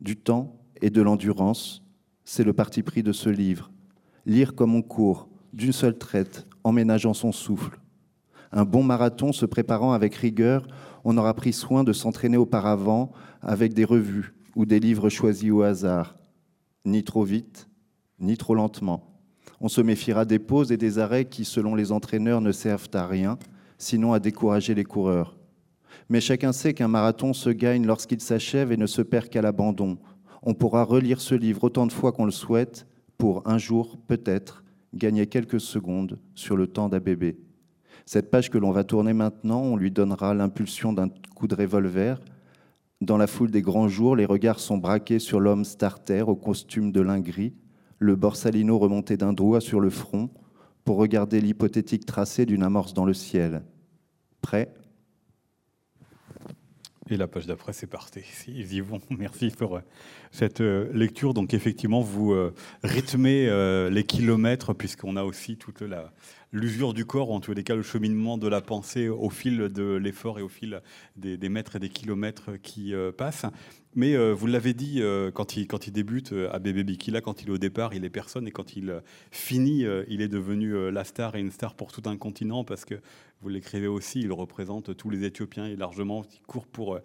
S4: Du temps et de l'endurance, c'est le parti pris de ce livre. Lire comme on court, d'une seule traite, en ménageant son souffle. Un bon marathon se préparant avec rigueur on aura pris soin de s'entraîner auparavant avec des revues ou des livres choisis au hasard, ni trop vite, ni trop lentement. On se méfiera des pauses et des arrêts qui, selon les entraîneurs, ne servent à rien, sinon à décourager les coureurs. Mais chacun sait qu'un marathon se gagne lorsqu'il s'achève et ne se perd qu'à l'abandon. On pourra relire ce livre autant de fois qu'on le souhaite pour un jour, peut-être, gagner quelques secondes sur le temps d'un bébé. Cette page que l'on va tourner maintenant, on lui donnera l'impulsion d'un coup de revolver. Dans la foule des grands jours, les regards sont braqués sur l'homme starter au costume de lin gris, le borsalino remonté d'un doigt sur le front, pour regarder l'hypothétique tracé d'une amorce dans le ciel. Prêt?
S2: Et la page d'après, c'est parti. Ils y vont. Merci pour euh, cette euh, lecture. Donc, effectivement, vous euh, rythmez les kilomètres, puisqu'on a aussi toute la, l'usure du corps, en tous les cas le cheminement de la pensée au fil de l'effort et au fil des, mètres et des kilomètres qui euh, passent. Mais euh, vous l'avez dit, euh, quand, il, quand il débute à Bébé Bikila, quand il est au départ, il est personne, et quand il finit, il est devenu la star et une star pour tout un continent, parce que vous l'écrivez aussi, il représente tous les Éthiopiens et largement, il court pour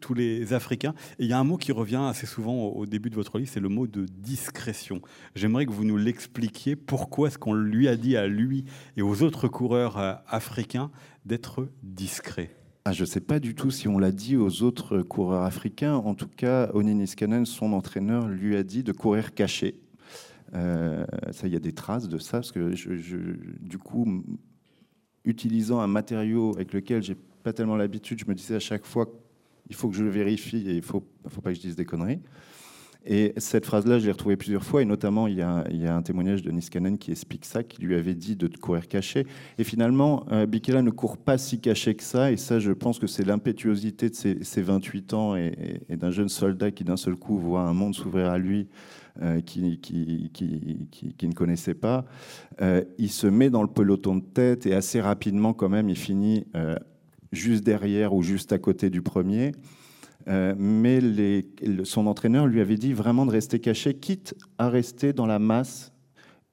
S2: tous les Africains. Et il y a un mot qui revient assez souvent au, début de votre livre, c'est le mot de discrétion. J'aimerais que vous nous l'expliquiez. Pourquoi est-ce qu'on lui a dit à lui et aux autres coureurs euh, africains d'être discrets?
S4: Ah, je ne sais pas du tout si on l'a dit aux autres coureurs africains. En tout cas, Oni Niskanen, son entraîneur, lui a dit de courir caché. Euh, il y a des traces de ça, parce que du coup, utilisant un matériau avec lequel j'ai pas tellement l'habitude, je me disais à chaque fois il faut que je le vérifie et il ne faut, faut pas que je dise des conneries. Et cette phrase-là, je l'ai retrouvée plusieurs fois, et notamment, il y, a, il y, a, un témoignage de Niskanen qui explique ça, qui lui avait dit de courir caché. Et finalement, euh, Bikela ne court pas si caché que ça, et ça, je pense que c'est l'impétuosité de ses, 28 ans et, d'un jeune soldat qui, d'un seul coup, voit un monde s'ouvrir à lui euh, qui, qui, qui, ne connaissait pas. Euh, il se met dans le peloton de tête, et assez rapidement, quand même, il finit juste derrière ou juste à côté du premier. Euh, mais son entraîneur lui avait dit vraiment de rester caché, quitte à rester dans la masse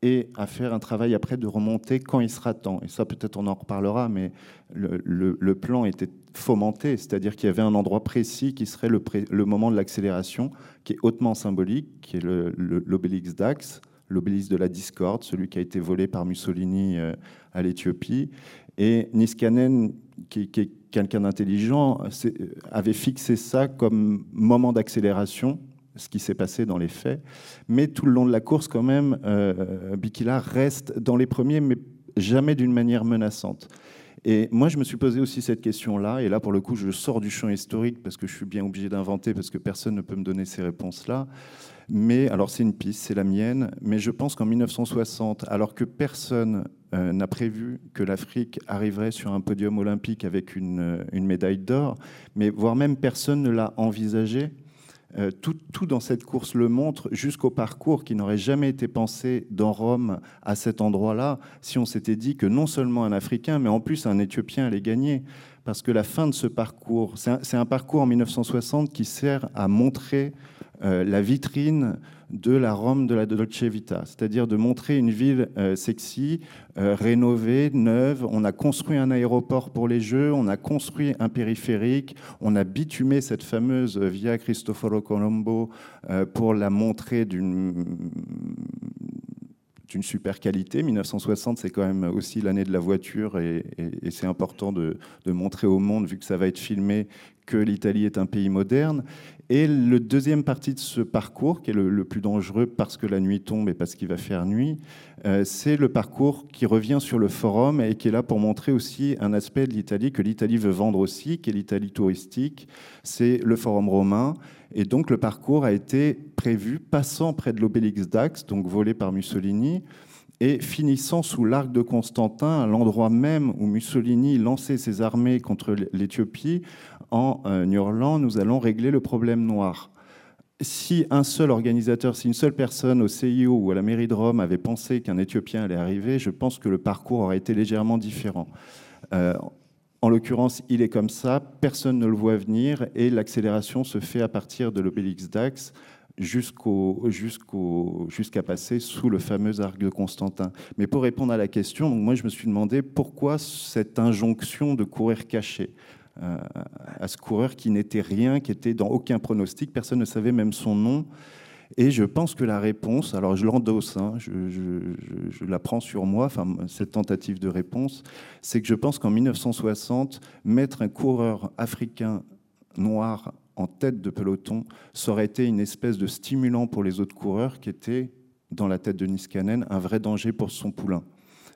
S4: et à faire un travail après de remonter quand il sera temps. Et ça, peut-être on en reparlera, mais le, plan était fomenté, c'est-à-dire qu'il y avait un endroit précis qui serait le, le moment de l'accélération, qui est hautement symbolique, qui est l'obélix Dax, l'obélisque de la discorde, celui qui a été volé par Mussolini à l'Éthiopie. Et Niskanen, qui, est quelqu'un d'intelligent, avait fixé ça comme moment d'accélération ce qui s'est passé dans les faits. Mais tout le long de la course, quand même, euh, Bikila reste dans les premiers, mais jamais d'une manière menaçante. Et moi, je me suis posé aussi cette question-là. Et là, pour le coup, je sors du champ historique parce que je suis bien obligé d'inventer, parce que personne ne peut me donner ces réponses-là. Mais alors, c'est une piste, c'est la mienne. Mais je pense qu'en 1960, alors que personne euh, n'a prévu que l'Afrique arriverait sur un podium olympique avec une, une médaille d'or, mais voire même personne ne l'a envisagé, euh, tout, dans cette course le montre, jusqu'au parcours qui n'aurait jamais été pensé dans Rome à cet endroit-là, si on s'était dit que non seulement un Africain, mais en plus un Éthiopien allait gagner. Parce que la fin de ce parcours, c'est un, parcours en 1960 qui sert à montrer euh, la vitrine de la Rome de la Dolce Vita, c'est-à-dire de montrer une ville euh, sexy, euh, rénovée, neuve. On a construit un aéroport pour les Jeux, on a construit un périphérique, on a bitumé cette fameuse Via Cristoforo Colombo pour la montrer d'une super qualité. 1960, c'est quand même aussi l'année de la voiture et, c'est important de, montrer au monde, vu que ça va être filmé, que l'Italie est un pays moderne. Et le deuxième partie de ce parcours, qui est le, plus dangereux parce que la nuit tombe et parce qu'il va faire nuit, euh, c'est le parcours qui revient sur le forum et qui est là pour montrer aussi un aspect de l'Italie que l'Italie veut vendre aussi, qui est l'Italie touristique. C'est le forum romain. Et donc le parcours a été prévu passant près de l'obélix Dax, donc volé par Mussolini, et finissant sous l'arc de Constantin, à l'endroit même où Mussolini lançait ses armées contre l'Éthiopie, en euh, hurlant Nous allons régler le problème noir. Si un seul organisateur, si une seule personne au CIO ou à la mairie de Rome avait pensé qu'un Éthiopien allait arriver, je pense que le parcours aurait été légèrement différent. Euh, en l'occurrence, il est comme ça, personne ne le voit venir et l'accélération se fait à partir de l'Obélix Dax jusqu'à passer sous le fameux arc de Constantin. Mais pour répondre à la question, moi je me suis demandé pourquoi cette injonction de courir caché à ce coureur qui n'était rien, qui était dans aucun pronostic, personne ne savait même son nom. Et je pense que la réponse, alors je l'endosse, hein, je, je, la prends sur moi, enfin, cette tentative de réponse, c'est que je pense qu'en 1960, mettre un coureur africain noir en tête de peloton, ça aurait été une espèce de stimulant pour les autres coureurs qui étaient, dans la tête de Niskanen, un vrai danger pour son poulain.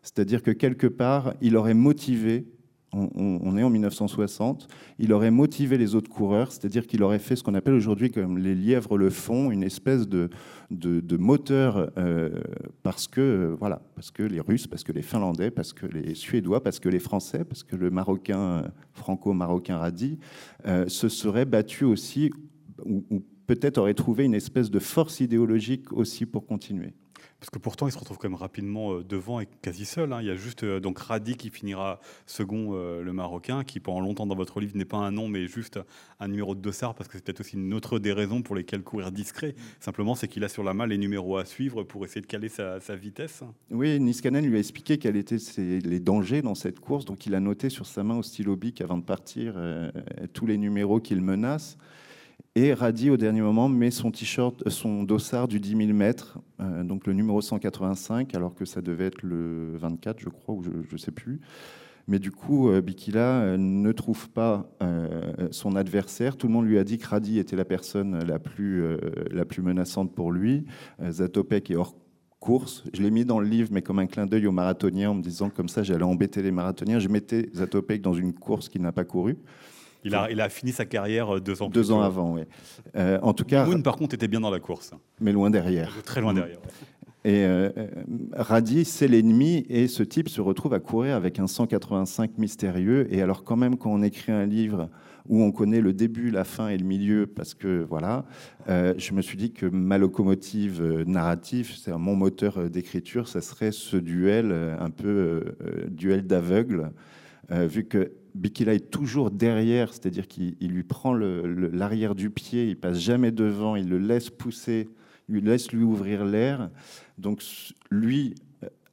S4: C'est-à-dire que quelque part, il aurait motivé on, est en 1960, il aurait motivé les autres coureurs, c'est-à-dire qu'il aurait fait ce qu'on appelle aujourd'hui comme les lièvres le font, une espèce de, moteur euh, parce que voilà, parce que les Russes, parce que les Finlandais, parce que les Suédois, parce que les Français, parce que le Marocain franco-marocain Radi euh, se serait battu aussi ou, ou peut-être aurait trouvé une espèce de force idéologique aussi pour continuer.
S2: Parce que pourtant, il se retrouve quand même rapidement euh, devant et quasi seul. Hein. Il y a juste euh, donc Radi qui finira second, euh, le Marocain, qui pendant longtemps dans votre livre n'est pas un nom, mais juste un numéro de dossard, parce que c'est peut-être aussi une autre des raisons pour lesquelles courir discret. Simplement, c'est qu'il a sur la main les numéros à suivre pour essayer de caler sa, vitesse.
S4: Oui, Niskanen lui a expliqué quels étaient les dangers dans cette course, donc il a noté sur sa main au stylo bic avant de partir tous les numéros qu'il menace. Et Radi, au dernier moment, met son t-shirt, euh, son dossard du 10 000 mètres, euh, donc le numéro 185, alors que ça devait être le 24, je crois, ou je ne sais plus. Mais du coup, euh, Bikila ne trouve pas son adversaire. Tout le monde lui a dit que Radi était la personne la plus, la plus menaçante pour lui. Zatopek est hors course. Je l'ai mis dans le livre, mais comme un clin d'œil aux marathoniens, en me disant comme ça, j'allais embêter les marathoniens. Je mettais Zatopek dans une course qu'il n'a pas courue.
S2: Il a, il a, fini sa carrière euh, deux ans
S4: Deux ans avant, oui.
S2: Euh, en tout cas. Moon, par contre, était bien dans la course.
S4: Mais loin derrière.
S2: Très loin derrière.
S4: Et euh, Radi, c'est l'ennemi, et ce type se retrouve à courir avec un 185 mystérieux. Et alors, quand même, quand on écrit un livre où on connaît le début, la fin et le milieu, parce que voilà, je me suis dit que ma locomotive narrative, c'est mon moteur d'écriture, ça serait ce duel, un peu duel d'aveugle, vu que Bikila est toujours derrière, c'est-à-dire qu'il lui prend l'arrière du pied, il passe jamais devant, il le laisse pousser, il laisse lui ouvrir l'air. Donc lui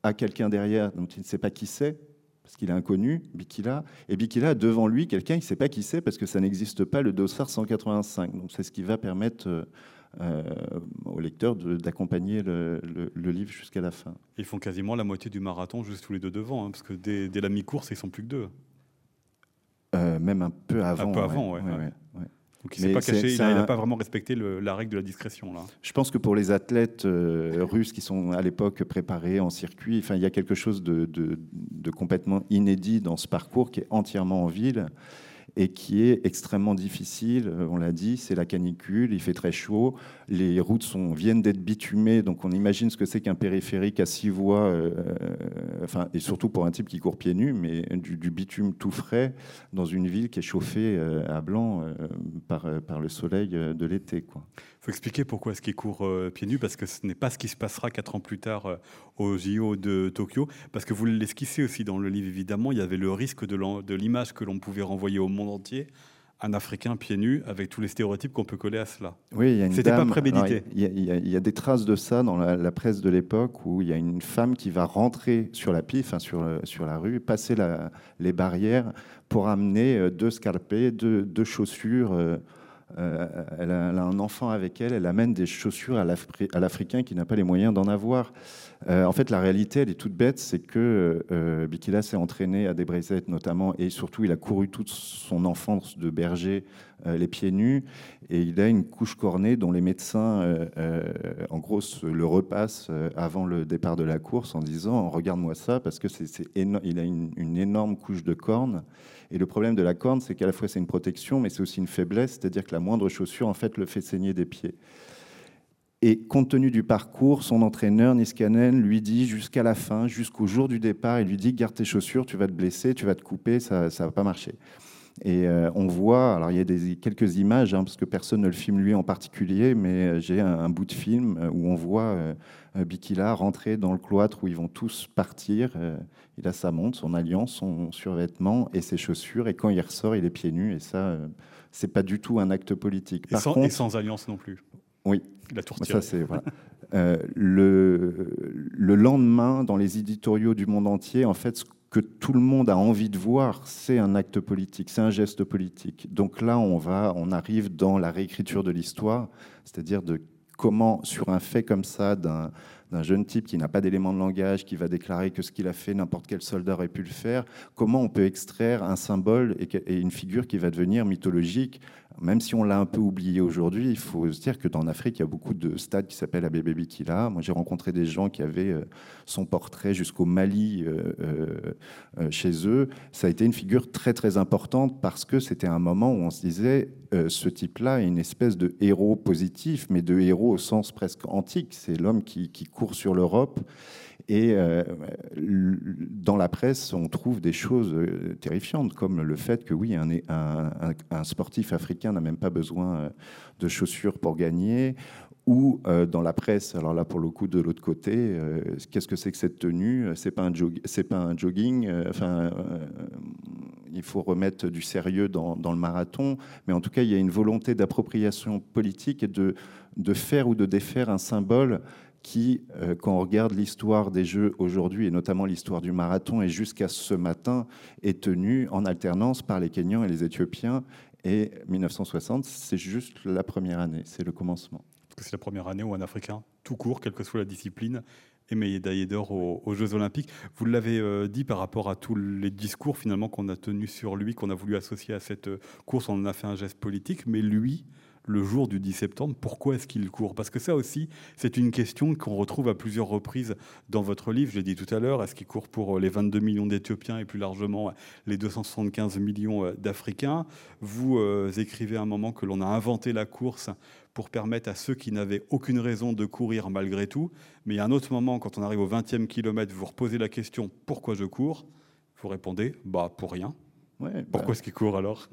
S4: a quelqu'un derrière dont il ne sait pas qui c'est, parce qu'il est inconnu, Bikila, et Bikila a devant lui quelqu'un, il ne sait pas qui c'est, parce que ça n'existe pas, le dossard 185. Donc c'est ce qui va permettre euh, au lecteur d'accompagner le, livre jusqu'à la fin.
S2: Ils font quasiment la moitié du marathon juste tous les deux devant, hein, parce que dès, dès, la mi-course, ils sont plus que deux.
S4: Même un peu avant.
S2: Un peu avant, oui. Donc il n'a pas vraiment respecté la règle de la discrétion. Là.
S4: Je pense que pour les athlètes euh, russes qui sont à l'époque préparés en circuit, il y a quelque chose de, de, complètement inédit dans ce parcours qui est entièrement en ville et qui est extrêmement difficile. Euh, on l'a dit, c'est la canicule, il fait très chaud, les routes sont, viennent d'être bitumées, donc on imagine ce que c'est qu'un périphérique à six voies, euh, enfin, et surtout pour un type qui court pieds nus, mais du, bitume tout frais dans une ville qui est chauffée euh, à blanc par, par le soleil de l'été.
S2: Il faut expliquer pourquoi est-ce qu'il court pieds nus, parce que ce n'est pas ce qui se passera quatre ans plus tard au JO de Tokyo, parce que vous l'esquissez aussi dans le livre, évidemment, il y avait le risque de l'image que l'on pouvait renvoyer au monde entier un Africain pieds nus avec tous les stéréotypes qu'on peut coller à cela.
S4: Oui, il y a une C'était pas prémédité. Il y, y, a des traces de ça dans la, presse de l'époque où il y a une femme qui va rentrer sur la enfin sur, sur la rue, passer la, les barrières pour amener euh, deux scarpés, deux, deux chaussures. Euh, euh, elle, a, un enfant avec elle, elle amène des chaussures à l'Africain qui n'a pas les moyens d'en avoir. Euh, en fait, la réalité, elle est toute bête, c'est que euh, Bikila s'est entraîné à des brisettes notamment, et surtout, il a couru toute son enfance de berger les pieds nus, et il a une couche cornée dont les médecins, en gros, le repassent avant le départ de la course en disant regarde-moi ça, parce que c'est, il a une, une, énorme couche de cornes. Et le problème de la corne, c'est qu'à la fois c'est une protection, mais c'est aussi une faiblesse, c'est-à-dire que la moindre chaussure, en fait, le fait saigner des pieds. Et compte tenu du parcours, son entraîneur, Niskanen, lui dit jusqu'à la fin, jusqu'au jour du départ, il lui dit garde tes chaussures, tu vas te blesser, tu vas te couper, ça ne va pas marcher. Et euh, on voit, alors il y a des, quelques images, hein, parce que personne ne le filme lui en particulier, mais euh, j'ai un, bout de film euh, où on voit Bikila rentrer dans le cloître où ils vont tous partir. il a sa montre, son alliance, son survêtement et ses chaussures. Et quand il ressort, il est pieds nus. Et ça, c'est pas du tout un acte politique.
S2: Par et, sans, contre, et sans alliance non plus.
S4: Oui.
S2: La
S4: ça, le, le, lendemain, dans les éditoriaux du monde entier, en fait, ce que tout le monde a envie de voir, c'est un acte politique, c'est un geste politique. Donc là, on va, on arrive dans la réécriture de l'histoire, c'est-à-dire de comment, sur un fait comme ça, d'un jeune type qui n'a pas d'éléments de langage, qui va déclarer que ce qu'il a fait, n'importe quel soldat aurait pu le faire, comment on peut extraire un symbole et une figure qui va devenir mythologique même si on l'a un peu oublié aujourd'hui, il faut se dire que dans Afrique, il y a beaucoup de stades qui s'appellent Abébé Bikila. Moi, j'ai rencontré des gens qui avaient euh, son portrait jusqu'au Mali euh, euh, chez eux. Ça a été une figure très, très importante parce que c'était un moment où on se disait ce type-là est une espèce de héros positif, mais de héros au sens presque antique. C'est l'homme qui court sur l'Europe et euh, dans la presse, on trouve des choses euh, terrifiantes, comme le fait que oui, un, sportif africain n'a même pas besoin euh, de chaussures pour gagner, ou dans la presse, alors là pour le coup de l'autre côté, qu'est-ce que c'est que cette tenue? C'est pas un pas un jogging. enfin, il faut remettre du sérieux dans, le marathon, mais en tout cas, il y a une volonté d'appropriation politique et de faire ou de défaire un symbole qui, euh, quand on regarde l'histoire des Jeux aujourd'hui, et notamment l'histoire du marathon, et jusqu'à ce matin, est tenue en alternance par les Kenyans et les Éthiopiens. Et 1960, c'est juste la première année, c'est le commencement.
S2: Parce que c'est la première année où un Africain, tout court, quelle que soit la discipline, est médaillé d'or aux, Jeux Olympiques. Vous l'avez euh, dit par rapport à tous les discours finalement qu'on a tenus sur lui, qu'on a voulu associer à cette euh, course, on en a fait un geste politique, mais lui, le jour du 10 septembre, pourquoi est-ce qu'il court? Parce que ça aussi, c'est une question qu'on retrouve à plusieurs reprises dans votre livre. Je l'ai dit tout à l'heure, est-ce qu'il court pour les 22 millions d'Éthiopiens et plus largement les 275 millions d'Africains? Vous euh, écrivez à un moment que l'on a inventé la course pour permettre à ceux qui n'avaient aucune raison de courir malgré tout. Mais il y a un autre moment, quand on arrive au 20e kilomètre, vous reposez la question pourquoi je cours? Vous répondez bah pour rien. Pourquoi bah, est-ce qu'il court alors?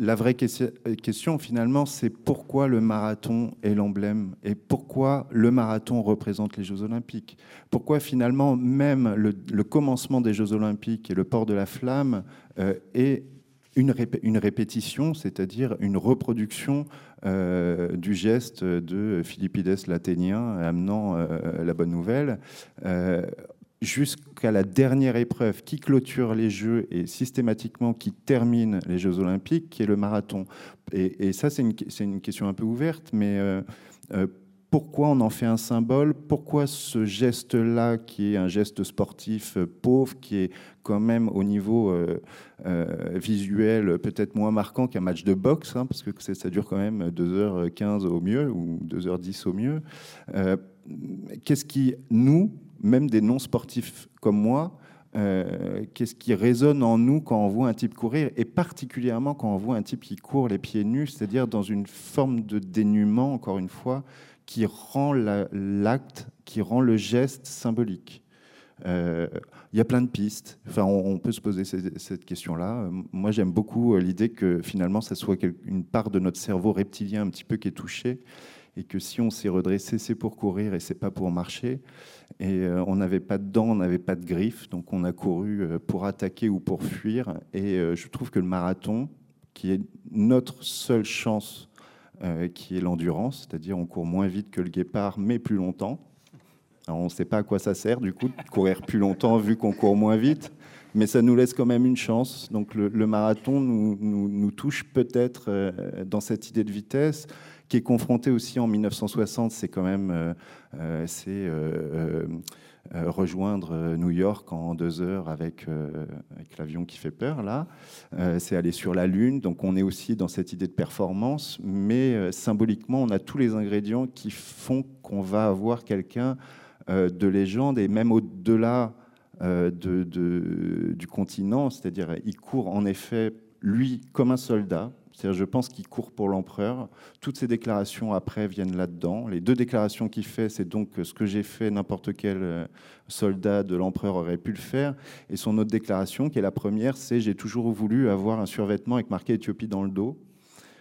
S4: La vraie question, finalement, c'est pourquoi le marathon est l'emblème et pourquoi le marathon représente les Jeux Olympiques? Pourquoi finalement même le, commencement des Jeux Olympiques et le port de la flamme euh, est une, répétition, c'est-à-dire une reproduction euh, du geste de Philippides l'Athénien amenant euh, la bonne nouvelle? Jusqu'à la dernière épreuve qui clôture les Jeux et systématiquement qui termine les Jeux olympiques, qui est le marathon. Et, ça, c'est une, question un peu ouverte, mais euh, euh, pourquoi on en fait un symbole? Pourquoi ce geste-là, qui est un geste sportif euh, pauvre, qui est quand même au niveau visuel peut-être moins marquant qu'un match de boxe, hein, parce que ça dure quand même 2h15 au mieux ou 2h10 au mieux Qu'est-ce qui, nous, même des non-sportifs comme moi, euh, qu'est-ce qui résonne en nous quand on voit un type courir, et particulièrement quand on voit un type qui court les pieds nus, c'est-à-dire dans une forme de dénuement, encore une fois, qui rend l'acte, qui rend le geste symbolique. Euh, il y a plein de pistes. Enfin, on, peut se poser cette, question-là. Moi, j'aime beaucoup euh, l'idée que finalement, ça soit une part de notre cerveau reptilien un petit peu qui est touchée et que si on s'est redressé, c'est pour courir et c'est pas pour marcher. Et euh, on n'avait pas de dents, on n'avait pas de griffes, donc on a couru euh, pour attaquer ou pour fuir. Et euh, je trouve que le marathon, qui est notre seule chance, qui est l'endurance, c'est-à-dire on court moins vite que le guépard, mais plus longtemps. Alors on ne sait pas à quoi ça sert du coup de courir plus longtemps vu qu'on court moins vite, mais ça nous laisse quand même une chance. Donc le, marathon nous, nous touche peut-être dans cette idée de vitesse qui est confronté aussi en 1960, c'est quand même euh, euh, c'est euh, rejoindre New York en deux heures avec, avec l'avion qui fait peur, là. c'est aller sur la Lune, donc on est aussi dans cette idée de performance, mais symboliquement, on a tous les ingrédients qui font qu'on va avoir quelqu'un de légende, et même au-delà de, de, du continent, c'est-à-dire il court en effet, lui, comme un soldat, je pense qu'il court pour l'empereur. Toutes ces déclarations après viennent là-dedans. Les deux déclarations qu'il fait, c'est donc ce que j'ai fait, n'importe quel euh, soldat de l'empereur aurait pu le faire. Et son autre déclaration, qui est la première, c'est j'ai toujours voulu avoir un survêtement avec marqué Éthiopie dans le dos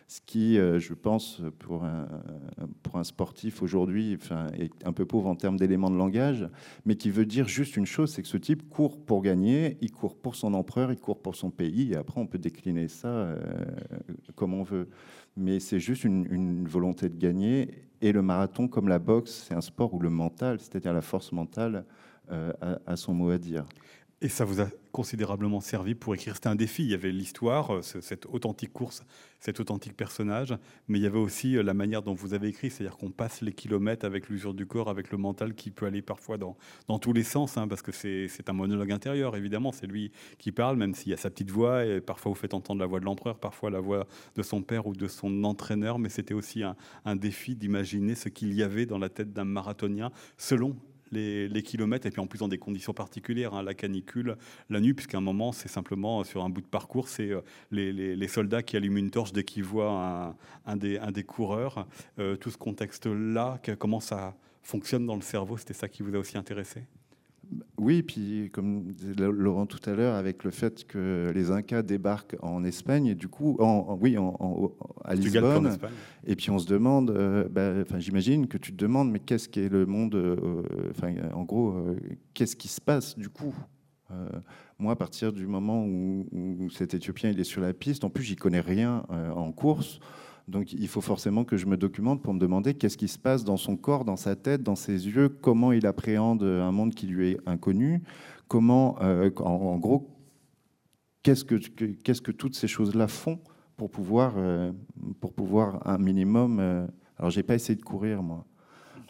S4: ce qui, euh, je pense, pour un, sportif aujourd'hui, est un peu pauvre en termes d'éléments de langage, mais qui veut dire juste une chose, c'est que ce type court pour gagner, il court pour son empereur, il court pour son pays, et après on peut décliner ça euh, comme on veut. Mais c'est juste une, volonté de gagner, et le marathon, comme la boxe, c'est un sport où le mental, c'est-à-dire la force mentale, euh, a son mot à dire.
S2: Et ça vous a considérablement servi pour écrire. C'était un défi. Il y avait l'histoire, euh, cette authentique course, cet authentique personnage, mais il y avait aussi euh, la manière dont vous avez écrit, c'est-à-dire qu'on passe les kilomètres avec l'usure du corps, avec le mental qui peut aller parfois dans, dans tous les sens, hein, parce que c'est un monologue intérieur, évidemment. C'est lui qui parle, même s'il y a sa petite voix, et parfois vous faites entendre la voix de l'empereur, parfois la voix de son père ou de son entraîneur, mais c'était aussi un, un défi d'imaginer ce qu'il y avait dans la tête d'un marathonien selon les, kilomètres, et puis en plus dans des conditions particulières, hein, la canicule, la nuit, puisqu'à un moment, c'est simplement euh, sur un bout de parcours, c'est euh, les, soldats qui allument une torche dès qu'ils voient un, des, coureurs. Euh, tout ce contexte-là, comment ça fonctionne dans le cerveau, c'était ça qui vous a aussi intéressé?
S4: Oui, puis comme disait Laurent tout à l'heure, avec le fait que les Incas débarquent en Espagne, et du coup, en, oui, en, à Lisbonne, et puis on se demande, euh, bah, enfin, j'imagine que tu te demandes, mais qu'est-ce qu'est le monde, euh, enfin, en gros, euh, qu'est-ce qui se passe du coup? Moi, à partir du moment où, où, cet Éthiopien il est sur la piste, en plus, j'y connais rien en course. Donc il faut forcément que je me documente pour me demander qu'est-ce qui se passe dans son corps, dans sa tête, dans ses yeux, comment il appréhende un monde qui lui est inconnu, comment, euh, en, gros, qu'est-ce que, qu'est-ce que toutes ces choses-là font pour pouvoir, euh, pour pouvoir un minimum. Euh, alors j'ai pas essayé de courir moi.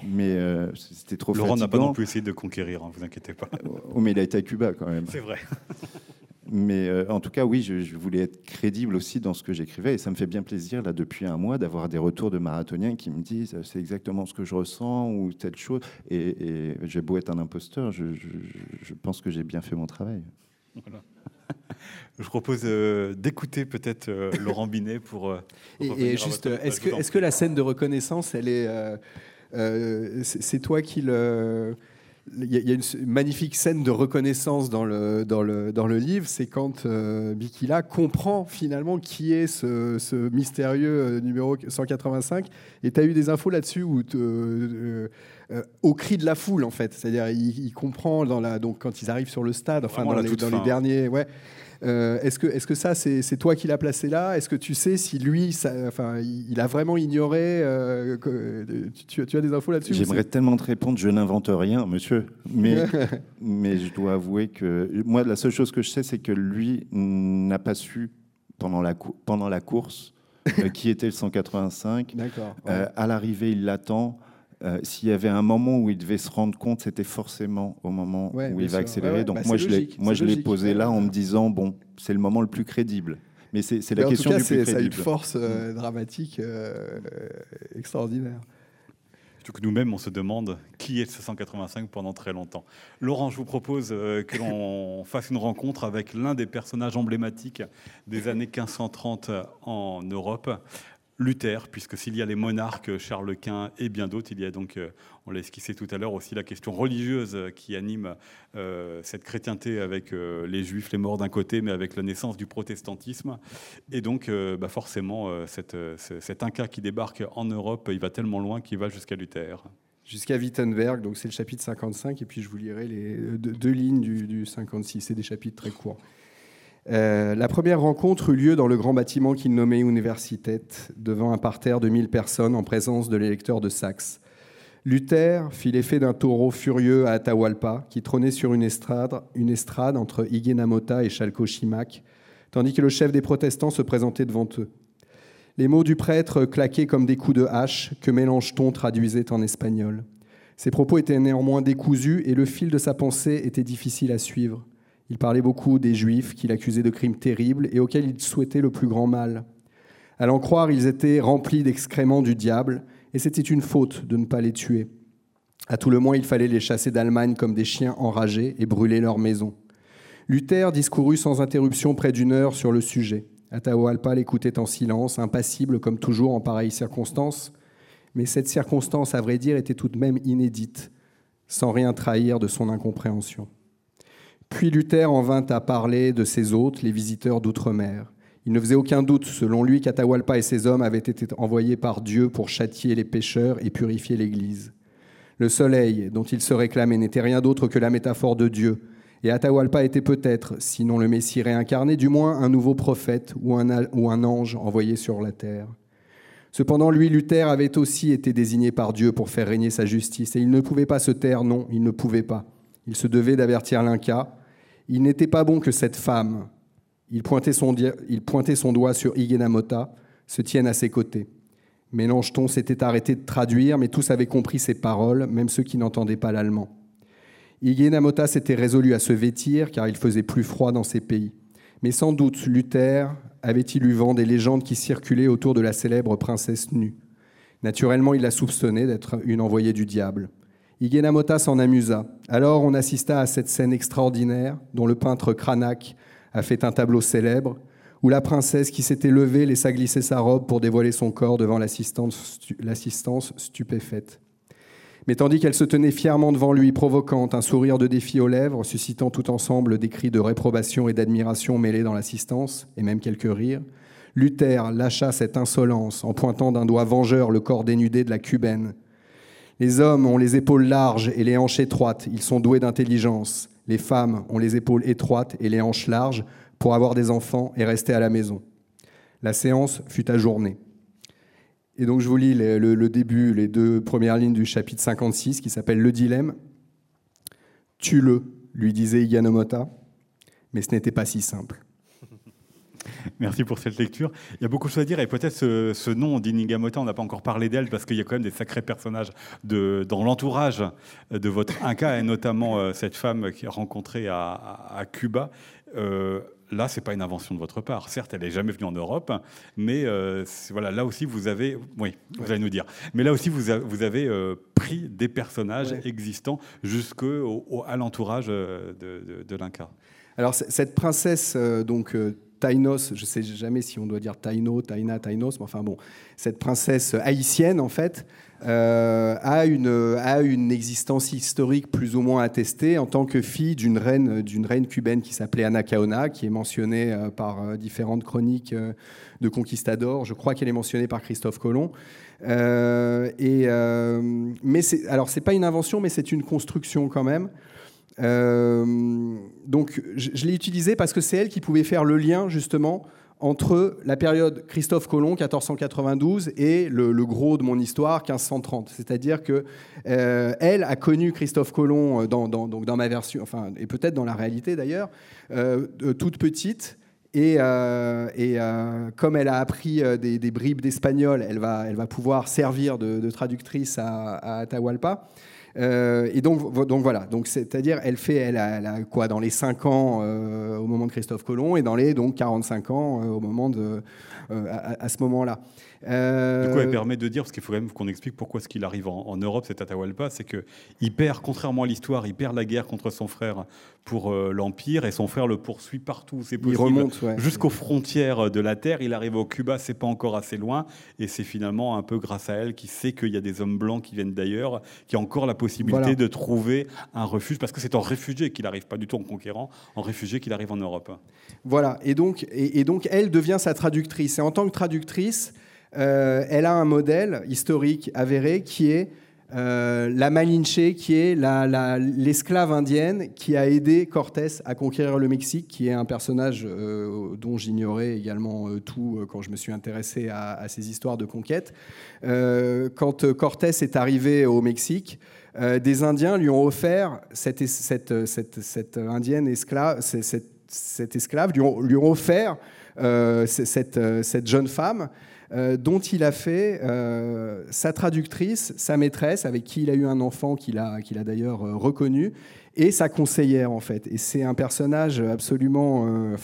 S4: Mais c'était trop
S2: Laurent n'a pas non plus essayé de conquérir, ne hein, vous inquiétez pas.
S4: Oh, mais il a été à Cuba quand même.
S2: C'est vrai.
S4: Mais euh, en tout cas, oui, je, voulais être crédible aussi dans ce que j'écrivais. Et ça me fait bien plaisir, là, depuis un mois, d'avoir des retours de marathoniens qui me disent c'est exactement ce que je ressens ou telle chose. Et, j'ai beau être un imposteur, je, pense que j'ai bien fait mon travail.
S2: Je propose euh, d'écouter peut-être euh, Laurent Binet pour.
S3: et, juste, est-ce que, est que la scène de reconnaissance, elle est, c'est toi qui le il y, a une magnifique scène de reconnaissance dans le, dans le, dans le livre, c'est quand euh, Bikila comprend finalement qui est ce, mystérieux euh, numéro 185. Et tu as eu des infos là-dessus où euh, au cri de la foule, en fait. C'est-à-dire, il, comprend dans la, donc, quand ils arrivent sur le stade, enfin, dans, les, dans les, derniers. Ouais, Euh, est-ce que, est que ça, c'est toi qui l'as placé là? Est-ce que tu sais si lui, ça, enfin, il a vraiment ignoré euh, que, tu, as des infos là-dessus
S4: J'aimerais tellement te répondre, je n'invente rien, monsieur. Mais, mais je dois avouer que moi, la seule chose que je sais, c'est que lui n'a pas su pendant la, pendant la course euh, qui était le 185.
S3: D'accord.
S4: à l'arrivée, il l'attend. Euh, s'il y avait un moment où il devait se rendre compte, c'était forcément au moment où il va accélérer. Donc bah, moi, je l'ai, moi, je l'ai posé là en me disant bon, c'est le moment le plus crédible. Mais c'est, la question du plus crédible. Ça
S3: a une force euh, dramatique euh, extraordinaire.
S2: Surtout que nous-mêmes, on se demande qui est ce 185 pendant très longtemps. Laurent, je vous propose que l'on fasse une rencontre avec l'un des personnages emblématiques des années 1530 en Europe. Luther, puisque s'il y a les monarques, Charles Quint et bien d'autres, il y a donc, euh, on l'a esquissé tout à l'heure, aussi la question religieuse qui anime euh, cette chrétienté avec euh, les juifs, les morts d'un côté, mais avec la naissance du protestantisme. Et donc, bah forcément, cet Inca qui débarque en Europe, il va tellement loin qu'il va jusqu'à Luther.
S3: Jusqu'à Wittenberg, donc c'est le chapitre 55, et puis je vous lirai les deux, lignes du, du 56, c'est des chapitres très courts. Euh, la première rencontre eut lieu dans le grand bâtiment qu'il nommait Universitet, devant un parterre de 1000 personnes en présence de l'électeur de Saxe. Luther fit l'effet d'un taureau furieux à Atahualpa, qui trônait sur une estrade, une estrade entre Iguenamota et Chalco-Chimac, tandis que le chef des protestants se présentait devant eux. Les mots du prêtre claquaient comme des coups de hache que Mélenchon traduisait en espagnol. Ses propos étaient néanmoins décousus et le fil de sa pensée était difficile à suivre. Il parlait beaucoup des Juifs qu'il accusait de crimes terribles et auxquels il souhaitait le plus grand mal. À l'en croire, ils étaient remplis d'excréments du diable, et c'était une faute de ne pas les tuer. À tout le moins, il fallait les chasser d'Allemagne comme des chiens enragés et brûler leurs maisons. Luther discourut sans interruption près d'une heure sur le sujet. Atahualpa l'écoutait en silence, impassible comme toujours en pareilles circonstances. Mais cette circonstance, à vrai dire, était tout de même inédite, sans rien trahir de son incompréhension. Puis Luther en vint à parler de ses hôtes, les visiteurs d'outre-mer. Il ne faisait aucun doute, selon lui, qu'Atahualpa et ses hommes avaient été envoyés par Dieu pour châtier les pécheurs et purifier l'Église. Le soleil dont il se réclamait n'était rien d'autre que la métaphore de Dieu, et Atahualpa était peut-être, sinon le Messie réincarné, du moins un nouveau prophète ou un, ou un ange envoyé sur la terre. Cependant, lui, Luther, avait aussi été désigné par Dieu pour faire régner sa justice, et il ne pouvait pas se taire, non, il ne pouvait pas. Il se devait d'avertir l'Inca. Il n'était pas bon que cette femme, il pointait son, doigt sur Iguenamota, se tienne à ses côtés. Mélenchon s'était arrêté de traduire, mais tous avaient compris ses paroles, même ceux qui n'entendaient pas l'allemand. Iguenamota s'était résolu à se vêtir, car il faisait plus froid dans ces pays. Mais sans doute Luther avait-il eu vent des légendes qui circulaient autour de la célèbre princesse nue. Naturellement, il la soupçonnait d'être une envoyée du diable. Iguenamota s'en amusa. Alors on assista à cette scène extraordinaire dont le peintre Cranach a fait un tableau célèbre, où la princesse qui s'était levée laissa glisser sa robe pour dévoiler son corps devant l'assistance stupéfaite. Mais tandis qu'elle se tenait fièrement devant lui, provoquant un sourire de défi aux lèvres, suscitant tout ensemble des cris de réprobation et d'admiration mêlés dans l'assistance, et même quelques rires, Luther lâcha cette insolence en pointant d'un doigt vengeur le corps dénudé de la cubaine, les hommes ont les épaules larges et les hanches étroites, ils sont doués d'intelligence. Les femmes ont les épaules étroites et les hanches larges pour avoir des enfants et rester à la maison. La séance fut ajournée. Et donc je vous lis le, début, les deux premières lignes du chapitre 56 qui s'appelle Le dilemme. Tue-le, lui disait Iganomota, mais ce n'était pas si simple.
S2: Merci pour cette lecture. Il y a beaucoup de choses à dire et peut-être ce, nom d'Inigamota, on n'a pas encore parlé d'elle parce qu'il y a quand même des sacrés personnages de, dans l'entourage de votre Inca et notamment euh, cette femme qui est rencontrée à, Cuba. Euh, là, c'est pas une invention de votre part. Certes, elle n'est jamais venue en Europe, mais euh, voilà, là aussi vous avez, oui, vous allez nous dire. Mais là aussi vous, vous avez euh, pris des personnages existants jusqu'à l'entourage de, de, de l'Inca.
S3: Alors cette princesse, donc Tainos, je ne sais jamais si on doit dire Taino, Taina, Tainos, mais enfin bon, cette princesse haïtienne, en fait, euh, a, une, a une existence historique plus ou moins attestée en tant que fille d'une reine, d'une reine cubaine qui s'appelait Anacaona, qui est mentionnée euh, par euh, différentes chroniques de conquistadors. Je crois qu'elle est mentionnée par Christophe Colomb. et, mais c'est, alors, c'est pas une invention, mais c'est une construction quand même. Donc je, l'ai utilisée parce que c'est elle qui pouvait faire le lien justement entre la période Christophe Colomb, 1492, et le, gros de mon histoire, 1530. C'est-à-dire que elle a connu Christophe Colomb dans, donc dans ma version, enfin, et peut-être dans la réalité d'ailleurs, toute petite. Et, euh, euh, comme elle a appris euh, des, bribes d'espagnol, elle va, pouvoir servir de, traductrice à, Atahualpa. Et donc, voilà, c'est-à-dire elle fait, elle a, quoi dans les 5 ans au moment de Christophe Colomb et dans les donc 45 ans au moment de, à, ce moment-là.
S2: Du coup, elle permet de dire, parce qu'il faut quand même qu'on explique pourquoi ce qu'il arrive en, Europe, cet Atahualpa, c'est qu'il perd, contrairement à l'histoire, il perd la guerre contre son frère pour euh, l'Empire et son frère le poursuit partout c'est possible.
S3: Il remonte
S2: jusqu'aux frontières de la Terre. Il arrive au Cuba, c'est pas encore assez loin et c'est finalement un peu grâce à elle qui sait qu'il y a des hommes blancs qui viennent d'ailleurs, qui a encore la possibilité de trouver un refuge parce que c'est en réfugié qu'il arrive, pas du tout en conquérant, en réfugié qu'il arrive en Europe.
S3: Voilà, et donc, et, donc elle devient sa traductrice. Et en tant que traductrice, euh, elle a un modèle historique avéré qui est euh, la Malinche, qui est l'esclave indienne qui a aidé Cortés à conquérir le Mexique, qui est un personnage euh, dont j'ignorais également tout quand je me suis intéressé à, ces histoires de conquête. quand Cortés est arrivé au Mexique, des Indiens lui ont offert cette, indienne esclave, cette, esclave lui ont offert cette, jeune femme euh, dont il a fait euh, sa traductrice, sa maîtresse, avec qui il a eu un enfant qu'il a, qu'il a d'ailleurs euh, reconnu, et sa conseillère en fait. Et c'est un personnage absolument,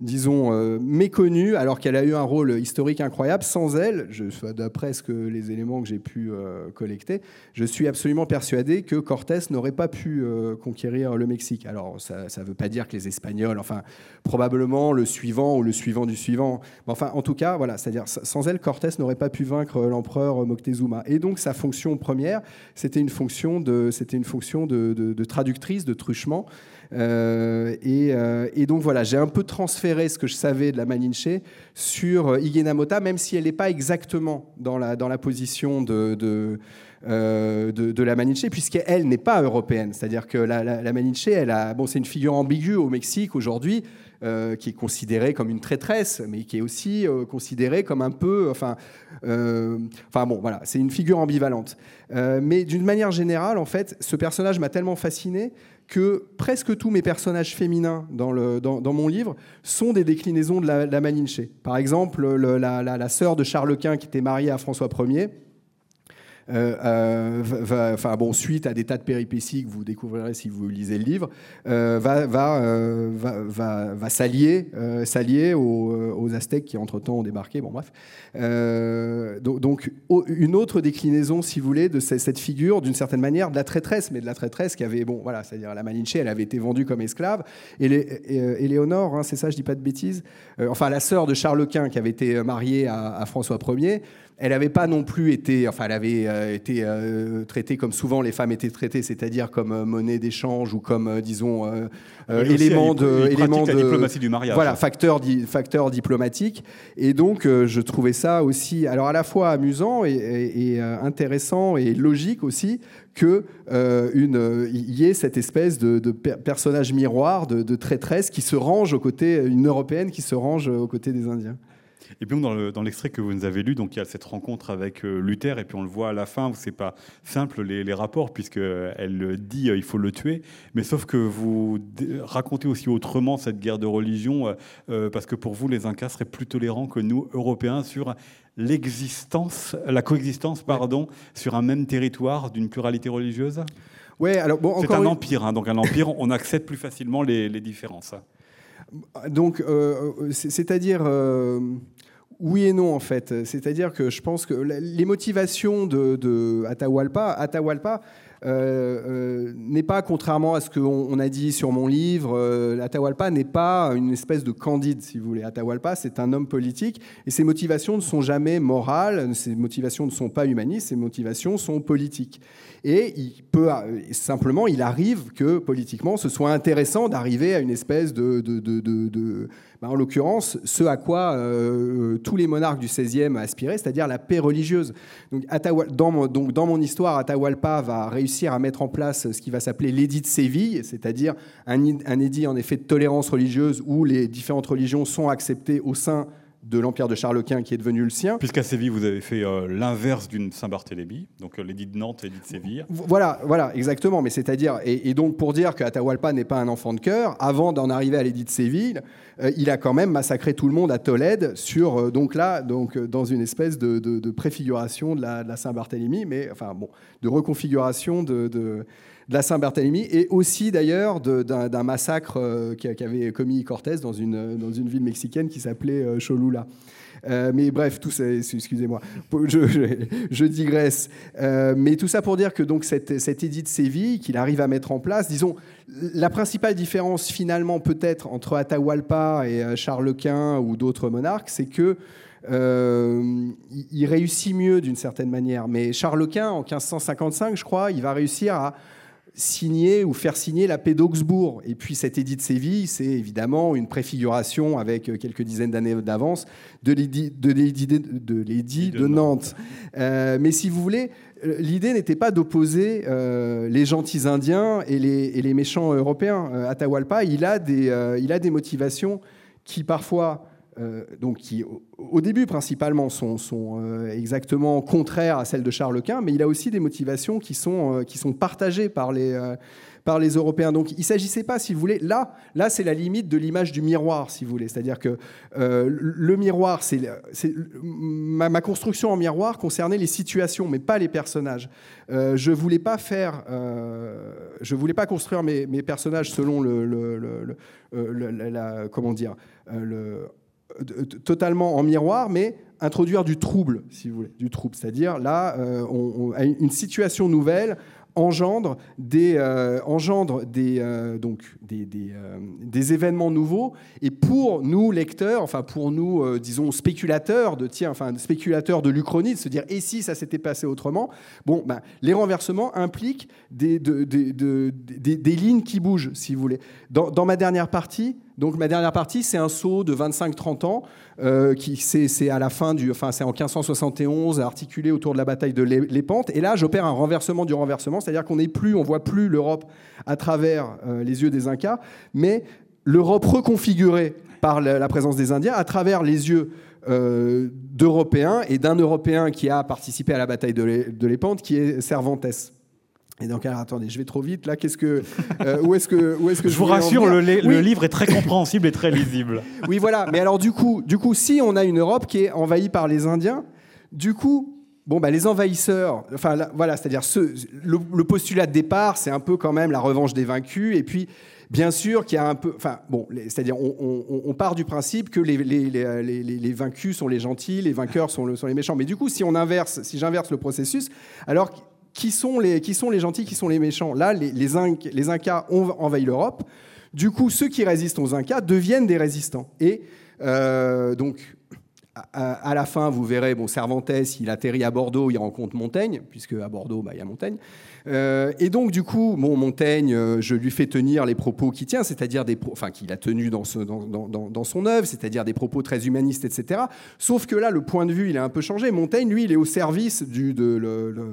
S3: disons, euh, méconnue, alors qu'elle a eu un rôle historique incroyable. Sans elle, d'après ce que les éléments que j'ai pu euh, collecter, je suis absolument persuadé que Cortés n'aurait pas pu euh, conquérir le Mexique. Alors, ça ne veut pas dire que les Espagnols, enfin, probablement le suivant ou le suivant du suivant. Mais enfin, en tout cas, voilà, c'est-à-dire, sans elle, Cortés n'aurait pas pu vaincre l'empereur Moctezuma. Et donc, sa fonction première, c'était une fonction de, c'était une fonction de, de traductrice, de truchement. Euh, euh, et, donc voilà, j'ai un peu transféré ce que je savais de la Malinche sur euh, Igenamota, même si elle n'est pas exactement dans la, dans la position de, de de, la Malinche, puisqu'elle n'est pas européenne. C'est-à-dire que la, la, Malinche, elle a, bon, c'est une figure ambiguë au Mexique aujourd'hui, qui est considérée comme une traîtresse, mais qui est aussi considérée comme un peu, enfin, enfin bon, voilà, c'est une figure ambivalente. mais d'une manière générale, en fait, ce personnage m'a tellement fasciné que presque tous mes personnages féminins dans, mon livre sont des déclinaisons de la, Malinche. Par exemple, la, la, sœur de Charles Quint qui était mariée à François Ier, euh, euh, enfin bon, suite à des tas de péripéties que vous découvrirez si vous lisez le livre, euh, va, va, va, va, s'allier, s'allier aux, Aztèques qui entre-temps ont débarqué. Bon, bref. donc, une autre déclinaison, si vous voulez, de cette figure, d'une certaine manière, de la traîtresse, mais de la traîtresse qui avait, bon, voilà, c'est-à-dire la Malinche, elle avait été vendue comme esclave. Et Éléonore, hein, c'est ça, je dis pas de bêtises, enfin la sœur de Charles Quint qui avait été mariée à, à François Ier, elle n'avait pas non plus été, enfin, elle avait euh, été euh, traitée comme souvent les femmes étaient traitées, c'est-à-dire comme euh, monnaie d'échange ou comme, disons, élément de,
S2: élément de diplomatie du mariage.
S3: Voilà, facteur, facteur diplomatique. Et donc, je trouvais ça aussi, alors à la fois amusant et, intéressant et logique aussi que une y ait cette espèce de, personnage miroir de, de traîtresse qui se range aux côtés, une européenne qui se range aux côtés des Indiens.
S2: Et puis dans l'extrait que vous nous avez lu, donc il y a cette rencontre avec euh, Luther, et puis on le voit à la fin, c'est pas simple les, rapports, puisqu'elle dit euh, il faut le tuer, mais sauf que vous racontez aussi autrement cette guerre de religion, euh, parce que pour vous, les Incas seraient plus tolérants que nous, Européens, sur l'existence, la coexistence, pardon, sur un même territoire d'une pluralité religieuse?
S3: Ouais, alors bon,
S2: c'est un empire, hein, donc un empire, on accepte plus facilement les, différences.
S3: Donc, c'est-à-dire, oui et non, en fait. C'est-à-dire que je pense que les motivations de, Atahualpa, Atahualpa euh, euh, n'est pas, contrairement à ce qu'on a dit sur mon livre, euh, Atahualpa n'est pas une espèce de candide, si vous voulez. Atahualpa, c'est un homme politique et ses motivations ne sont jamais morales, ses motivations ne sont pas humanistes, ses motivations sont politiques. Et il peut simplement, il arrive que politiquement, ce soit intéressant d'arriver à une espèce de, bah, en l'occurrence, ce à quoi euh, tous les monarques du XVIe aspiraient, c'est-à-dire la paix religieuse. Donc, dans, mon, histoire, Atahualpa va réussir à mettre en place ce qui va s'appeler l'édit de Séville, c'est-à-dire un, un édit en effet de tolérance religieuse où les différentes religions sont acceptées au sein de l'empire de Charles Quint qui est devenu le sien.
S2: Puisqu'à Séville, vous avez fait euh, l'inverse d'une Saint-Barthélemy, donc euh, l'édit de Nantes et l'édit de Séville.
S3: Voilà, voilà, exactement. Mais c'est-à-dire, et, donc pour dire qu'Atahualpa n'est pas un enfant de cœur, avant d'en arriver à l'édit de Séville, euh, il a quand même massacré tout le monde à Tolède sur donc là, donc dans une espèce de, préfiguration de la, Saint-Barthélemy, mais enfin bon, de reconfiguration de de la Saint-Barthélemy et aussi d'ailleurs d'un massacre euh, qu'avait commis Cortés dans une, dans une ville mexicaine qui s'appelait euh, Cholula. Euh, mais bref, tout ça, excusez-moi, je, digresse. mais tout ça pour dire que donc cette, cet édit de Séville qu'il arrive à mettre en place, disons, la principale différence finalement peut-être entre Atahualpa et Charles Quint ou d'autres monarques, c'est que il réussit mieux d'une certaine manière. Mais Charles Quint, en 1555, je crois, il va réussir à signer ou faire signer la paix d'Augsbourg. Et puis cet édit de Séville, c'est évidemment une préfiguration avec euh, quelques dizaines d'années d'avance de l'édit de, de, de, Nantes. Euh, mais si vous voulez, euh, l'idée n'était pas d'opposer les gentils Indiens et les, et les méchants Européens. Atahualpa, il a, des, il a des motivations qui parfois euh, donc qui au début principalement sont, euh, exactement contraires à celles de Charles Quint, mais il a aussi des motivations qui sont, euh, qui sont partagées par les, par les Européens. Donc il ne s'agissait pas, si vous voulez, là, là c'est la limite de l'image du miroir, si vous voulez. C'est-à-dire que le miroir, c'est ma, construction en miroir concernait les situations, mais pas les personnages. je ne voulais pas voulais pas construire mes, personnages selon le, comment dire, le totalement en miroir, mais introduire du trouble, si vous voulez, du trouble. C'est-à-dire là, euh, une situation nouvelle engendre des, euh, engendre des, euh, donc des, des, événements nouveaux. Et pour nous, lecteurs, enfin pour nous, disons, spéculateurs de, tiens, enfin, spéculateurs de l'Uchronie, de se dire, et si ça s'était passé autrement? Bon, ben, les renversements impliquent des, des, lignes qui bougent, si vous voulez. Dans ma dernière partie, donc ma dernière partie, c'est un saut de 25-30 ans, euh, qui c'est à la fin du, en 1571, articulé autour de la bataille de Lépante. Et là, j'opère un renversement du renversement, c'est-à-dire qu'on n'est plus, on voit plus l'Europe à travers euh, les yeux des Incas, mais l'Europe reconfigurée par la, présence des Indiens à travers les yeux euh, d'Européens et d'un Européen qui a participé à la bataille de Lépante, qui est Cervantes. Et donc, alors, attendez, je vais trop vite là. Qu'est-ce que, euh, où est-ce que, où est-ce que
S2: je, vous rassure, le, livre est très compréhensible et très lisible.
S3: oui, voilà. Mais alors, du coup, du coup, si on a une Europe qui est envahie par les Indiens, du coup, bon, bah, les envahisseurs, enfin, voilà, c'est-à-dire ce, le, postulat de départ, c'est un peu quand même la revanche des vaincus. Et puis, bien sûr, qu'il y a un peu, enfin, bon, c'est-à-dire, on, on, part du principe que les, les, les, les, vaincus sont les gentils, les vainqueurs sont, le, sont les méchants. Mais du coup, si on inverse, si j'inverse le processus, alors qui sont les, qui sont les gentils, qui sont les méchants. Là, les, les, Incas ont envahi l'Europe. Du coup, ceux qui résistent aux Incas deviennent des résistants. Et euh, donc, à, la fin, vous verrez, bon, Cervantes, il atterrit à Bordeaux, il rencontre Montaigne, puisque à Bordeaux, bah, il y a Montaigne. Euh, et donc, du coup, bon, Montaigne, euh, je lui fais tenir les propos qu'il tient, c'est-à-dire des, enfin, qu'il a tenus dans, son œuvre, c'est-à-dire des propos très humanistes, etc. Sauf que là, le point de vue, il a un peu changé. Montaigne, lui, il est au service du,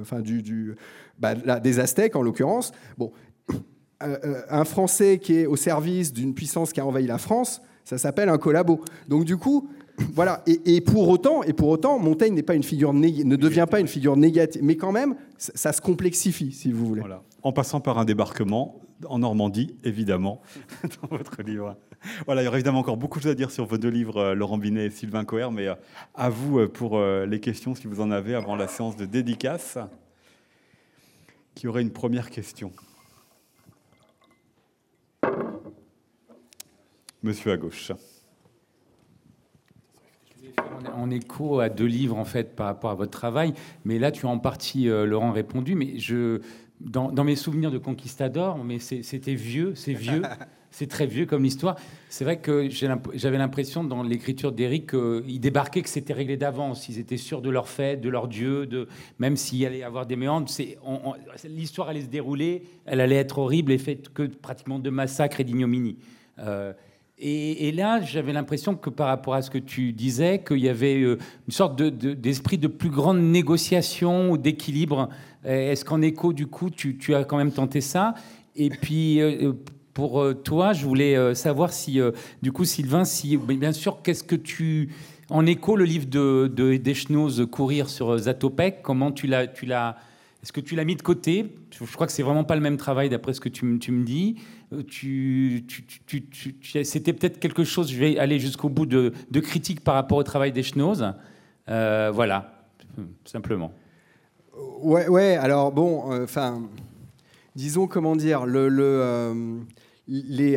S3: enfin, du bah, des Aztèques, en l'occurrence. Bon, euh, un Français qui est au service d'une puissance qui a envahi la France, ça s'appelle un collabo. Donc du coup, voilà. Et, pour autant, et pour autant, Montaigne n'est pas une figure ne devient pas une figure négative, mais quand même, ça, se complexifie, si vous voulez.
S2: Voilà. En passant par un débarquement en Normandie, évidemment, dans votre livre. Voilà, il y aurait évidemment encore beaucoup de choses à dire sur vos deux livres, euh, Laurent Binet et Sylvain Coher, mais euh, à vous euh, pour les questions, si vous en avez, avant la séance de dédicace. Qui aurait une première question Monsieur à gauche
S5: en écho à deux livres en fait par rapport à votre travail, mais là tu as en partie euh, Laurent répondu, mais je dans, mes souvenirs de conquistador, mais c'était vieux, c'est vieux, c'est très vieux comme histoire. C'est vrai que j'avais l'impression dans l'écriture d'Éric qu'ils débarquaient, que c'était réglé d'avance, ils étaient sûrs de leur fait, de leur dieu, de même s'il allait y avoir des méandres, l'histoire allait se dérouler, elle allait être horrible et faite que pratiquement de massacres et d'ignominies. Euh, Et, là, j'avais l'impression que par rapport à ce que tu disais, qu'il y avait une sorte d'esprit de, plus grande négociation ou d'équilibre. Est-ce qu'en écho, du coup, tu, as quand même tenté ça? Et puis, pour toi, je voulais savoir si, du coup, Sylvain, si, bien sûr, qu'est-ce que tu en écho, le livre de, de Courir sur Zatopek, comment tu l'as, est-ce que tu l'as mis de côté? Je crois que c'est vraiment pas le même travail d'après ce que tu, me dis. Euh, c'était peut-être quelque chose, je vais aller jusqu'au bout de, de critique par rapport au travail d'Eschnoz. Euh, voilà, simplement.
S3: Ouais, ouais, alors bon, euh, enfin, disons comment dire,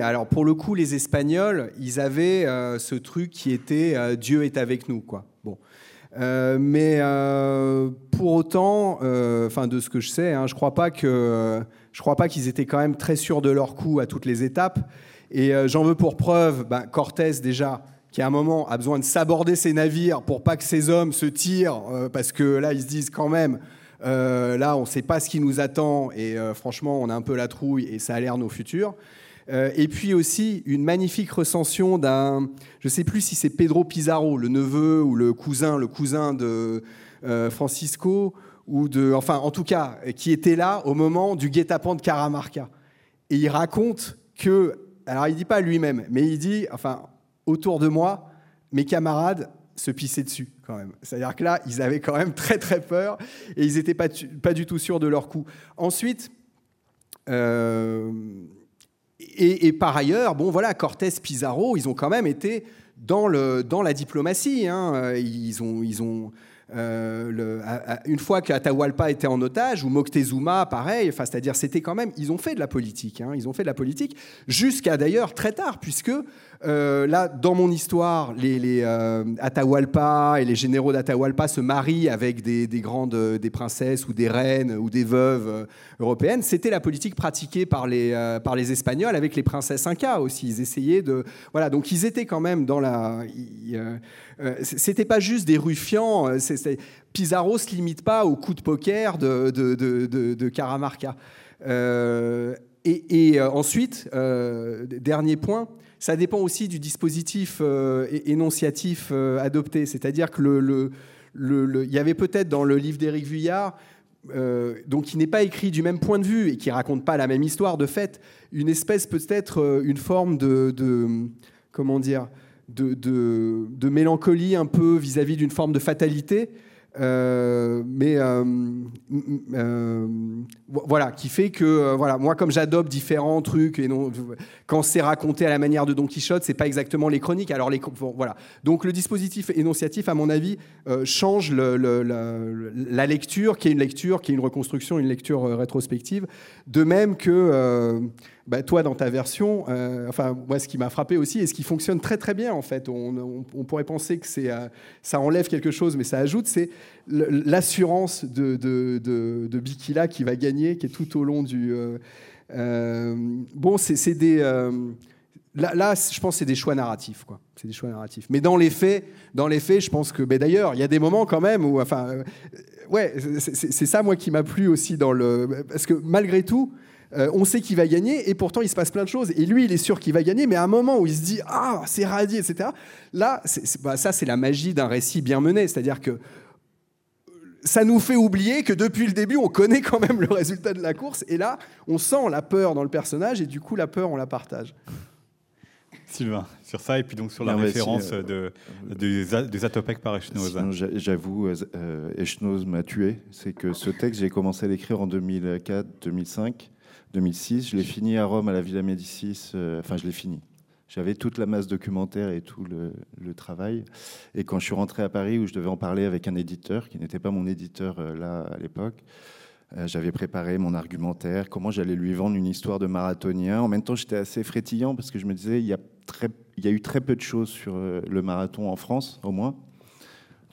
S3: alors pour le coup, les Espagnols, ils avaient ce truc qui était Dieu est avec nous, quoi. Euh, mais pour autant, enfin de ce que je sais, hein, je crois pas que je crois pas qu'ils étaient quand même très sûrs de leur coup à toutes les étapes. Et j'en veux pour preuve, ben, Cortés déjà, qui à un moment a besoin de s'aborder ses navires pour pas que ses hommes se tirent, parce que là ils se disent quand même. là, on ne sait pas ce qui nous attend et franchement, on a un peu la trouille et ça a l'air nos futurs. Euh, et puis aussi une magnifique recension d'un, je ne sais plus si c'est Pedro Pizarro, le neveu ou le cousin, le cousin de euh, Francisco, ou de, enfin en tout cas, qui était là au moment du guet-apens de Caramarca. Et il raconte que, alors il dit pas lui-même, mais il dit, enfin, autour de moi, mes camarades se pissaient dessus quand même. C'est-à-dire que là, ils avaient quand même très très peur et ils n'étaient pas, pas du tout sûrs de leur coup. Ensuite, euh, et, par ailleurs, bon voilà, Cortés, Pizarro, ils ont quand même été dans, le, dans la diplomatie. Hein. Ils ont, ils ont euh, une fois qu'Atahualpa était en otage, ou Moctezuma, pareil, enfin, c'est-à-dire c'était quand même, ils ont fait de la politique, hein. ils ont fait de la politique jusqu'à d'ailleurs très tard, puisque euh, là, dans mon histoire, les, euh, Atahualpa et les généraux d'Atahualpa se marient avec des, grandes des princesses ou des reines ou des veuves européennes. C'était la politique pratiquée par les, par les Espagnols avec les princesses Inca aussi. Ils essayaient de. Voilà, donc ils étaient quand même dans la. C'était pas juste des ruffians. Pizarro se limite pas au coup de poker de, de, de, de Caramarca. et, ensuite, dernier point, ça dépend aussi du dispositif euh, énonciatif euh, adopté. C'est-à-dire que le, il y avait peut-être dans le livre d'Éric Vuillard, euh, donc qui n'est pas écrit du même point de vue et qui raconte pas la même histoire, de fait, une espèce peut-être une forme de, comment dire de, de, mélancolie un peu vis-à-vis d'une forme de fatalité euh, mais euh, euh, voilà, qui fait que voilà, moi comme j'adopte différents trucs et non, quand c'est raconté à la manière de Don Quichotte, c'est pas exactement les chroniques. Alors les voilà, donc le dispositif énonciatif, à mon avis, change la lecture, qui est une lecture, qui est une reconstruction, une lecture rétrospective, de même que bah, toi, dans ta version, euh, enfin, moi, ce qui m'a frappé aussi, et ce qui fonctionne très très bien, en fait, on, pourrait penser que euh, ça enlève quelque chose, mais ça ajoute, c'est l'assurance de, Bikila qui va gagner, qui est tout au long du. Euh, bon, c'est des. Là, je pense que c'est des choix narratifs, quoi. Des choix narratifs. Mais dans les faits, dans les faits, je pense que, ben d'ailleurs, il y a des moments quand même où, enfin, ouais, c'est ça moi qui m'a plu aussi dans le, parce que malgré tout, euh, on sait qu'il va gagner et pourtant il se passe plein de choses. Et lui, il est sûr qu'il va gagner, mais à un moment où il se dit Ah, c'est radié, etc. Là, bah, ça, c'est la magie d'un récit bien mené. C'est-à-dire que ça nous fait oublier que depuis le début, on connaît quand même le résultat de la course. Et là, on sent la peur dans le personnage et du coup, la peur, on la partage.
S2: Sylvain, sur ça, et puis donc sur la référence euh, de, des, Atopek par Echnoz.
S4: J'avoue, euh, m'a tué. C'est que ce texte, j'ai commencé à l'écrire en 2004-2005. 2006. Je l'ai fini à Rome, à la Villa Médicis. Euh, enfin, je l'ai fini. J'avais toute la masse documentaire et tout le, travail. Et quand je suis rentré à Paris, où je devais en parler avec un éditeur, qui n'était pas mon éditeur euh, là à l'époque, euh, j'avais préparé mon argumentaire, comment j'allais lui vendre une histoire de marathonien. En même temps, j'étais assez frétillant parce que je me disais, il y a, très, il y a eu très peu de choses sur le marathon en France, au moins.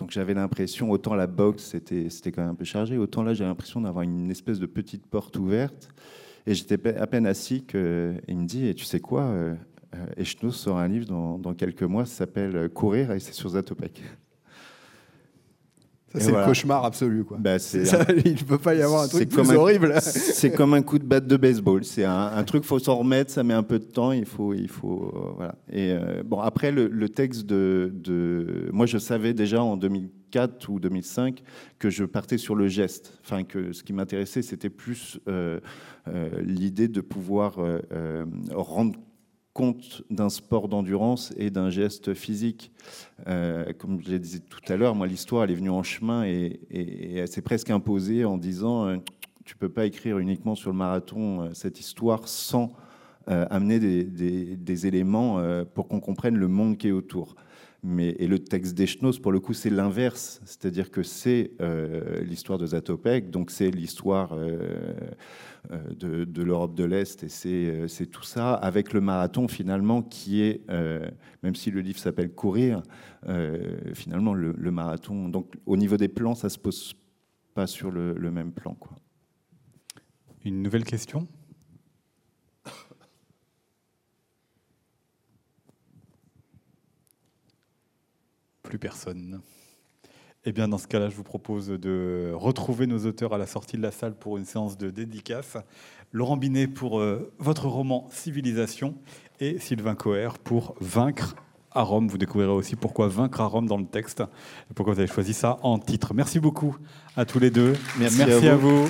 S4: Donc j'avais l'impression, autant la boxe, c'était, quand même un peu chargé, autant là, j'ai l'impression d'avoir une espèce de petite porte ouverte. Et j'étais à peine assis qu'il me dit Et tu sais quoi euh, Echnos sort un livre dans, quelques mois, ça s'appelle Courir et c'est sur Zatopek.
S3: C'est le cauchemar absolu. Quoi.
S4: Bah,
S3: il ne peut pas y avoir un truc plus horrible.
S4: C'est comme un coup de batte de baseball. C'est un, truc, il faut s'en remettre, ça met un peu de temps. Il faut, il faut, euh, voilà. Et euh, bon, après, le, texte de, de, Moi, je savais déjà en 2004 ou 2005 que je partais sur le geste. Enfin, que ce qui m'intéressait, c'était plus euh, l'idée de pouvoir rendre compte d'un sport d'endurance et d'un geste physique. Euh, comme je l'ai dit tout à l'heure, moi, l'histoire, est venue en chemin et, elle s'est presque imposée en disant euh, tu peux pas écrire uniquement sur le marathon euh, cette histoire sans amener des, éléments pour qu'on comprenne le monde qui est autour. Mais, et le texte d'Echnos, pour le coup, c'est l'inverse. C'est-à-dire que c'est l'histoire de Zatopek, donc c'est l'histoire euh, de, l'Europe de l'Est, et euh, c'est tout ça, avec le marathon finalement qui est, euh, même si le livre s'appelle Courir, finalement le, marathon, donc au niveau des plans, ça se pose pas sur le, même plan. Quoi.
S2: Une nouvelle question? Plus personne. Eh bien, dans ce cas-là, je vous propose de retrouver nos auteurs à la sortie de la salle pour une séance de dédicace. Laurent Binet pour euh, votre roman Civilisation et Sylvain Coher pour Vaincre à Rome. Vous découvrirez aussi pourquoi Vaincre à Rome dans le texte et pourquoi vous avez choisi ça en titre. Merci beaucoup à tous les deux.
S4: Merci, à vous.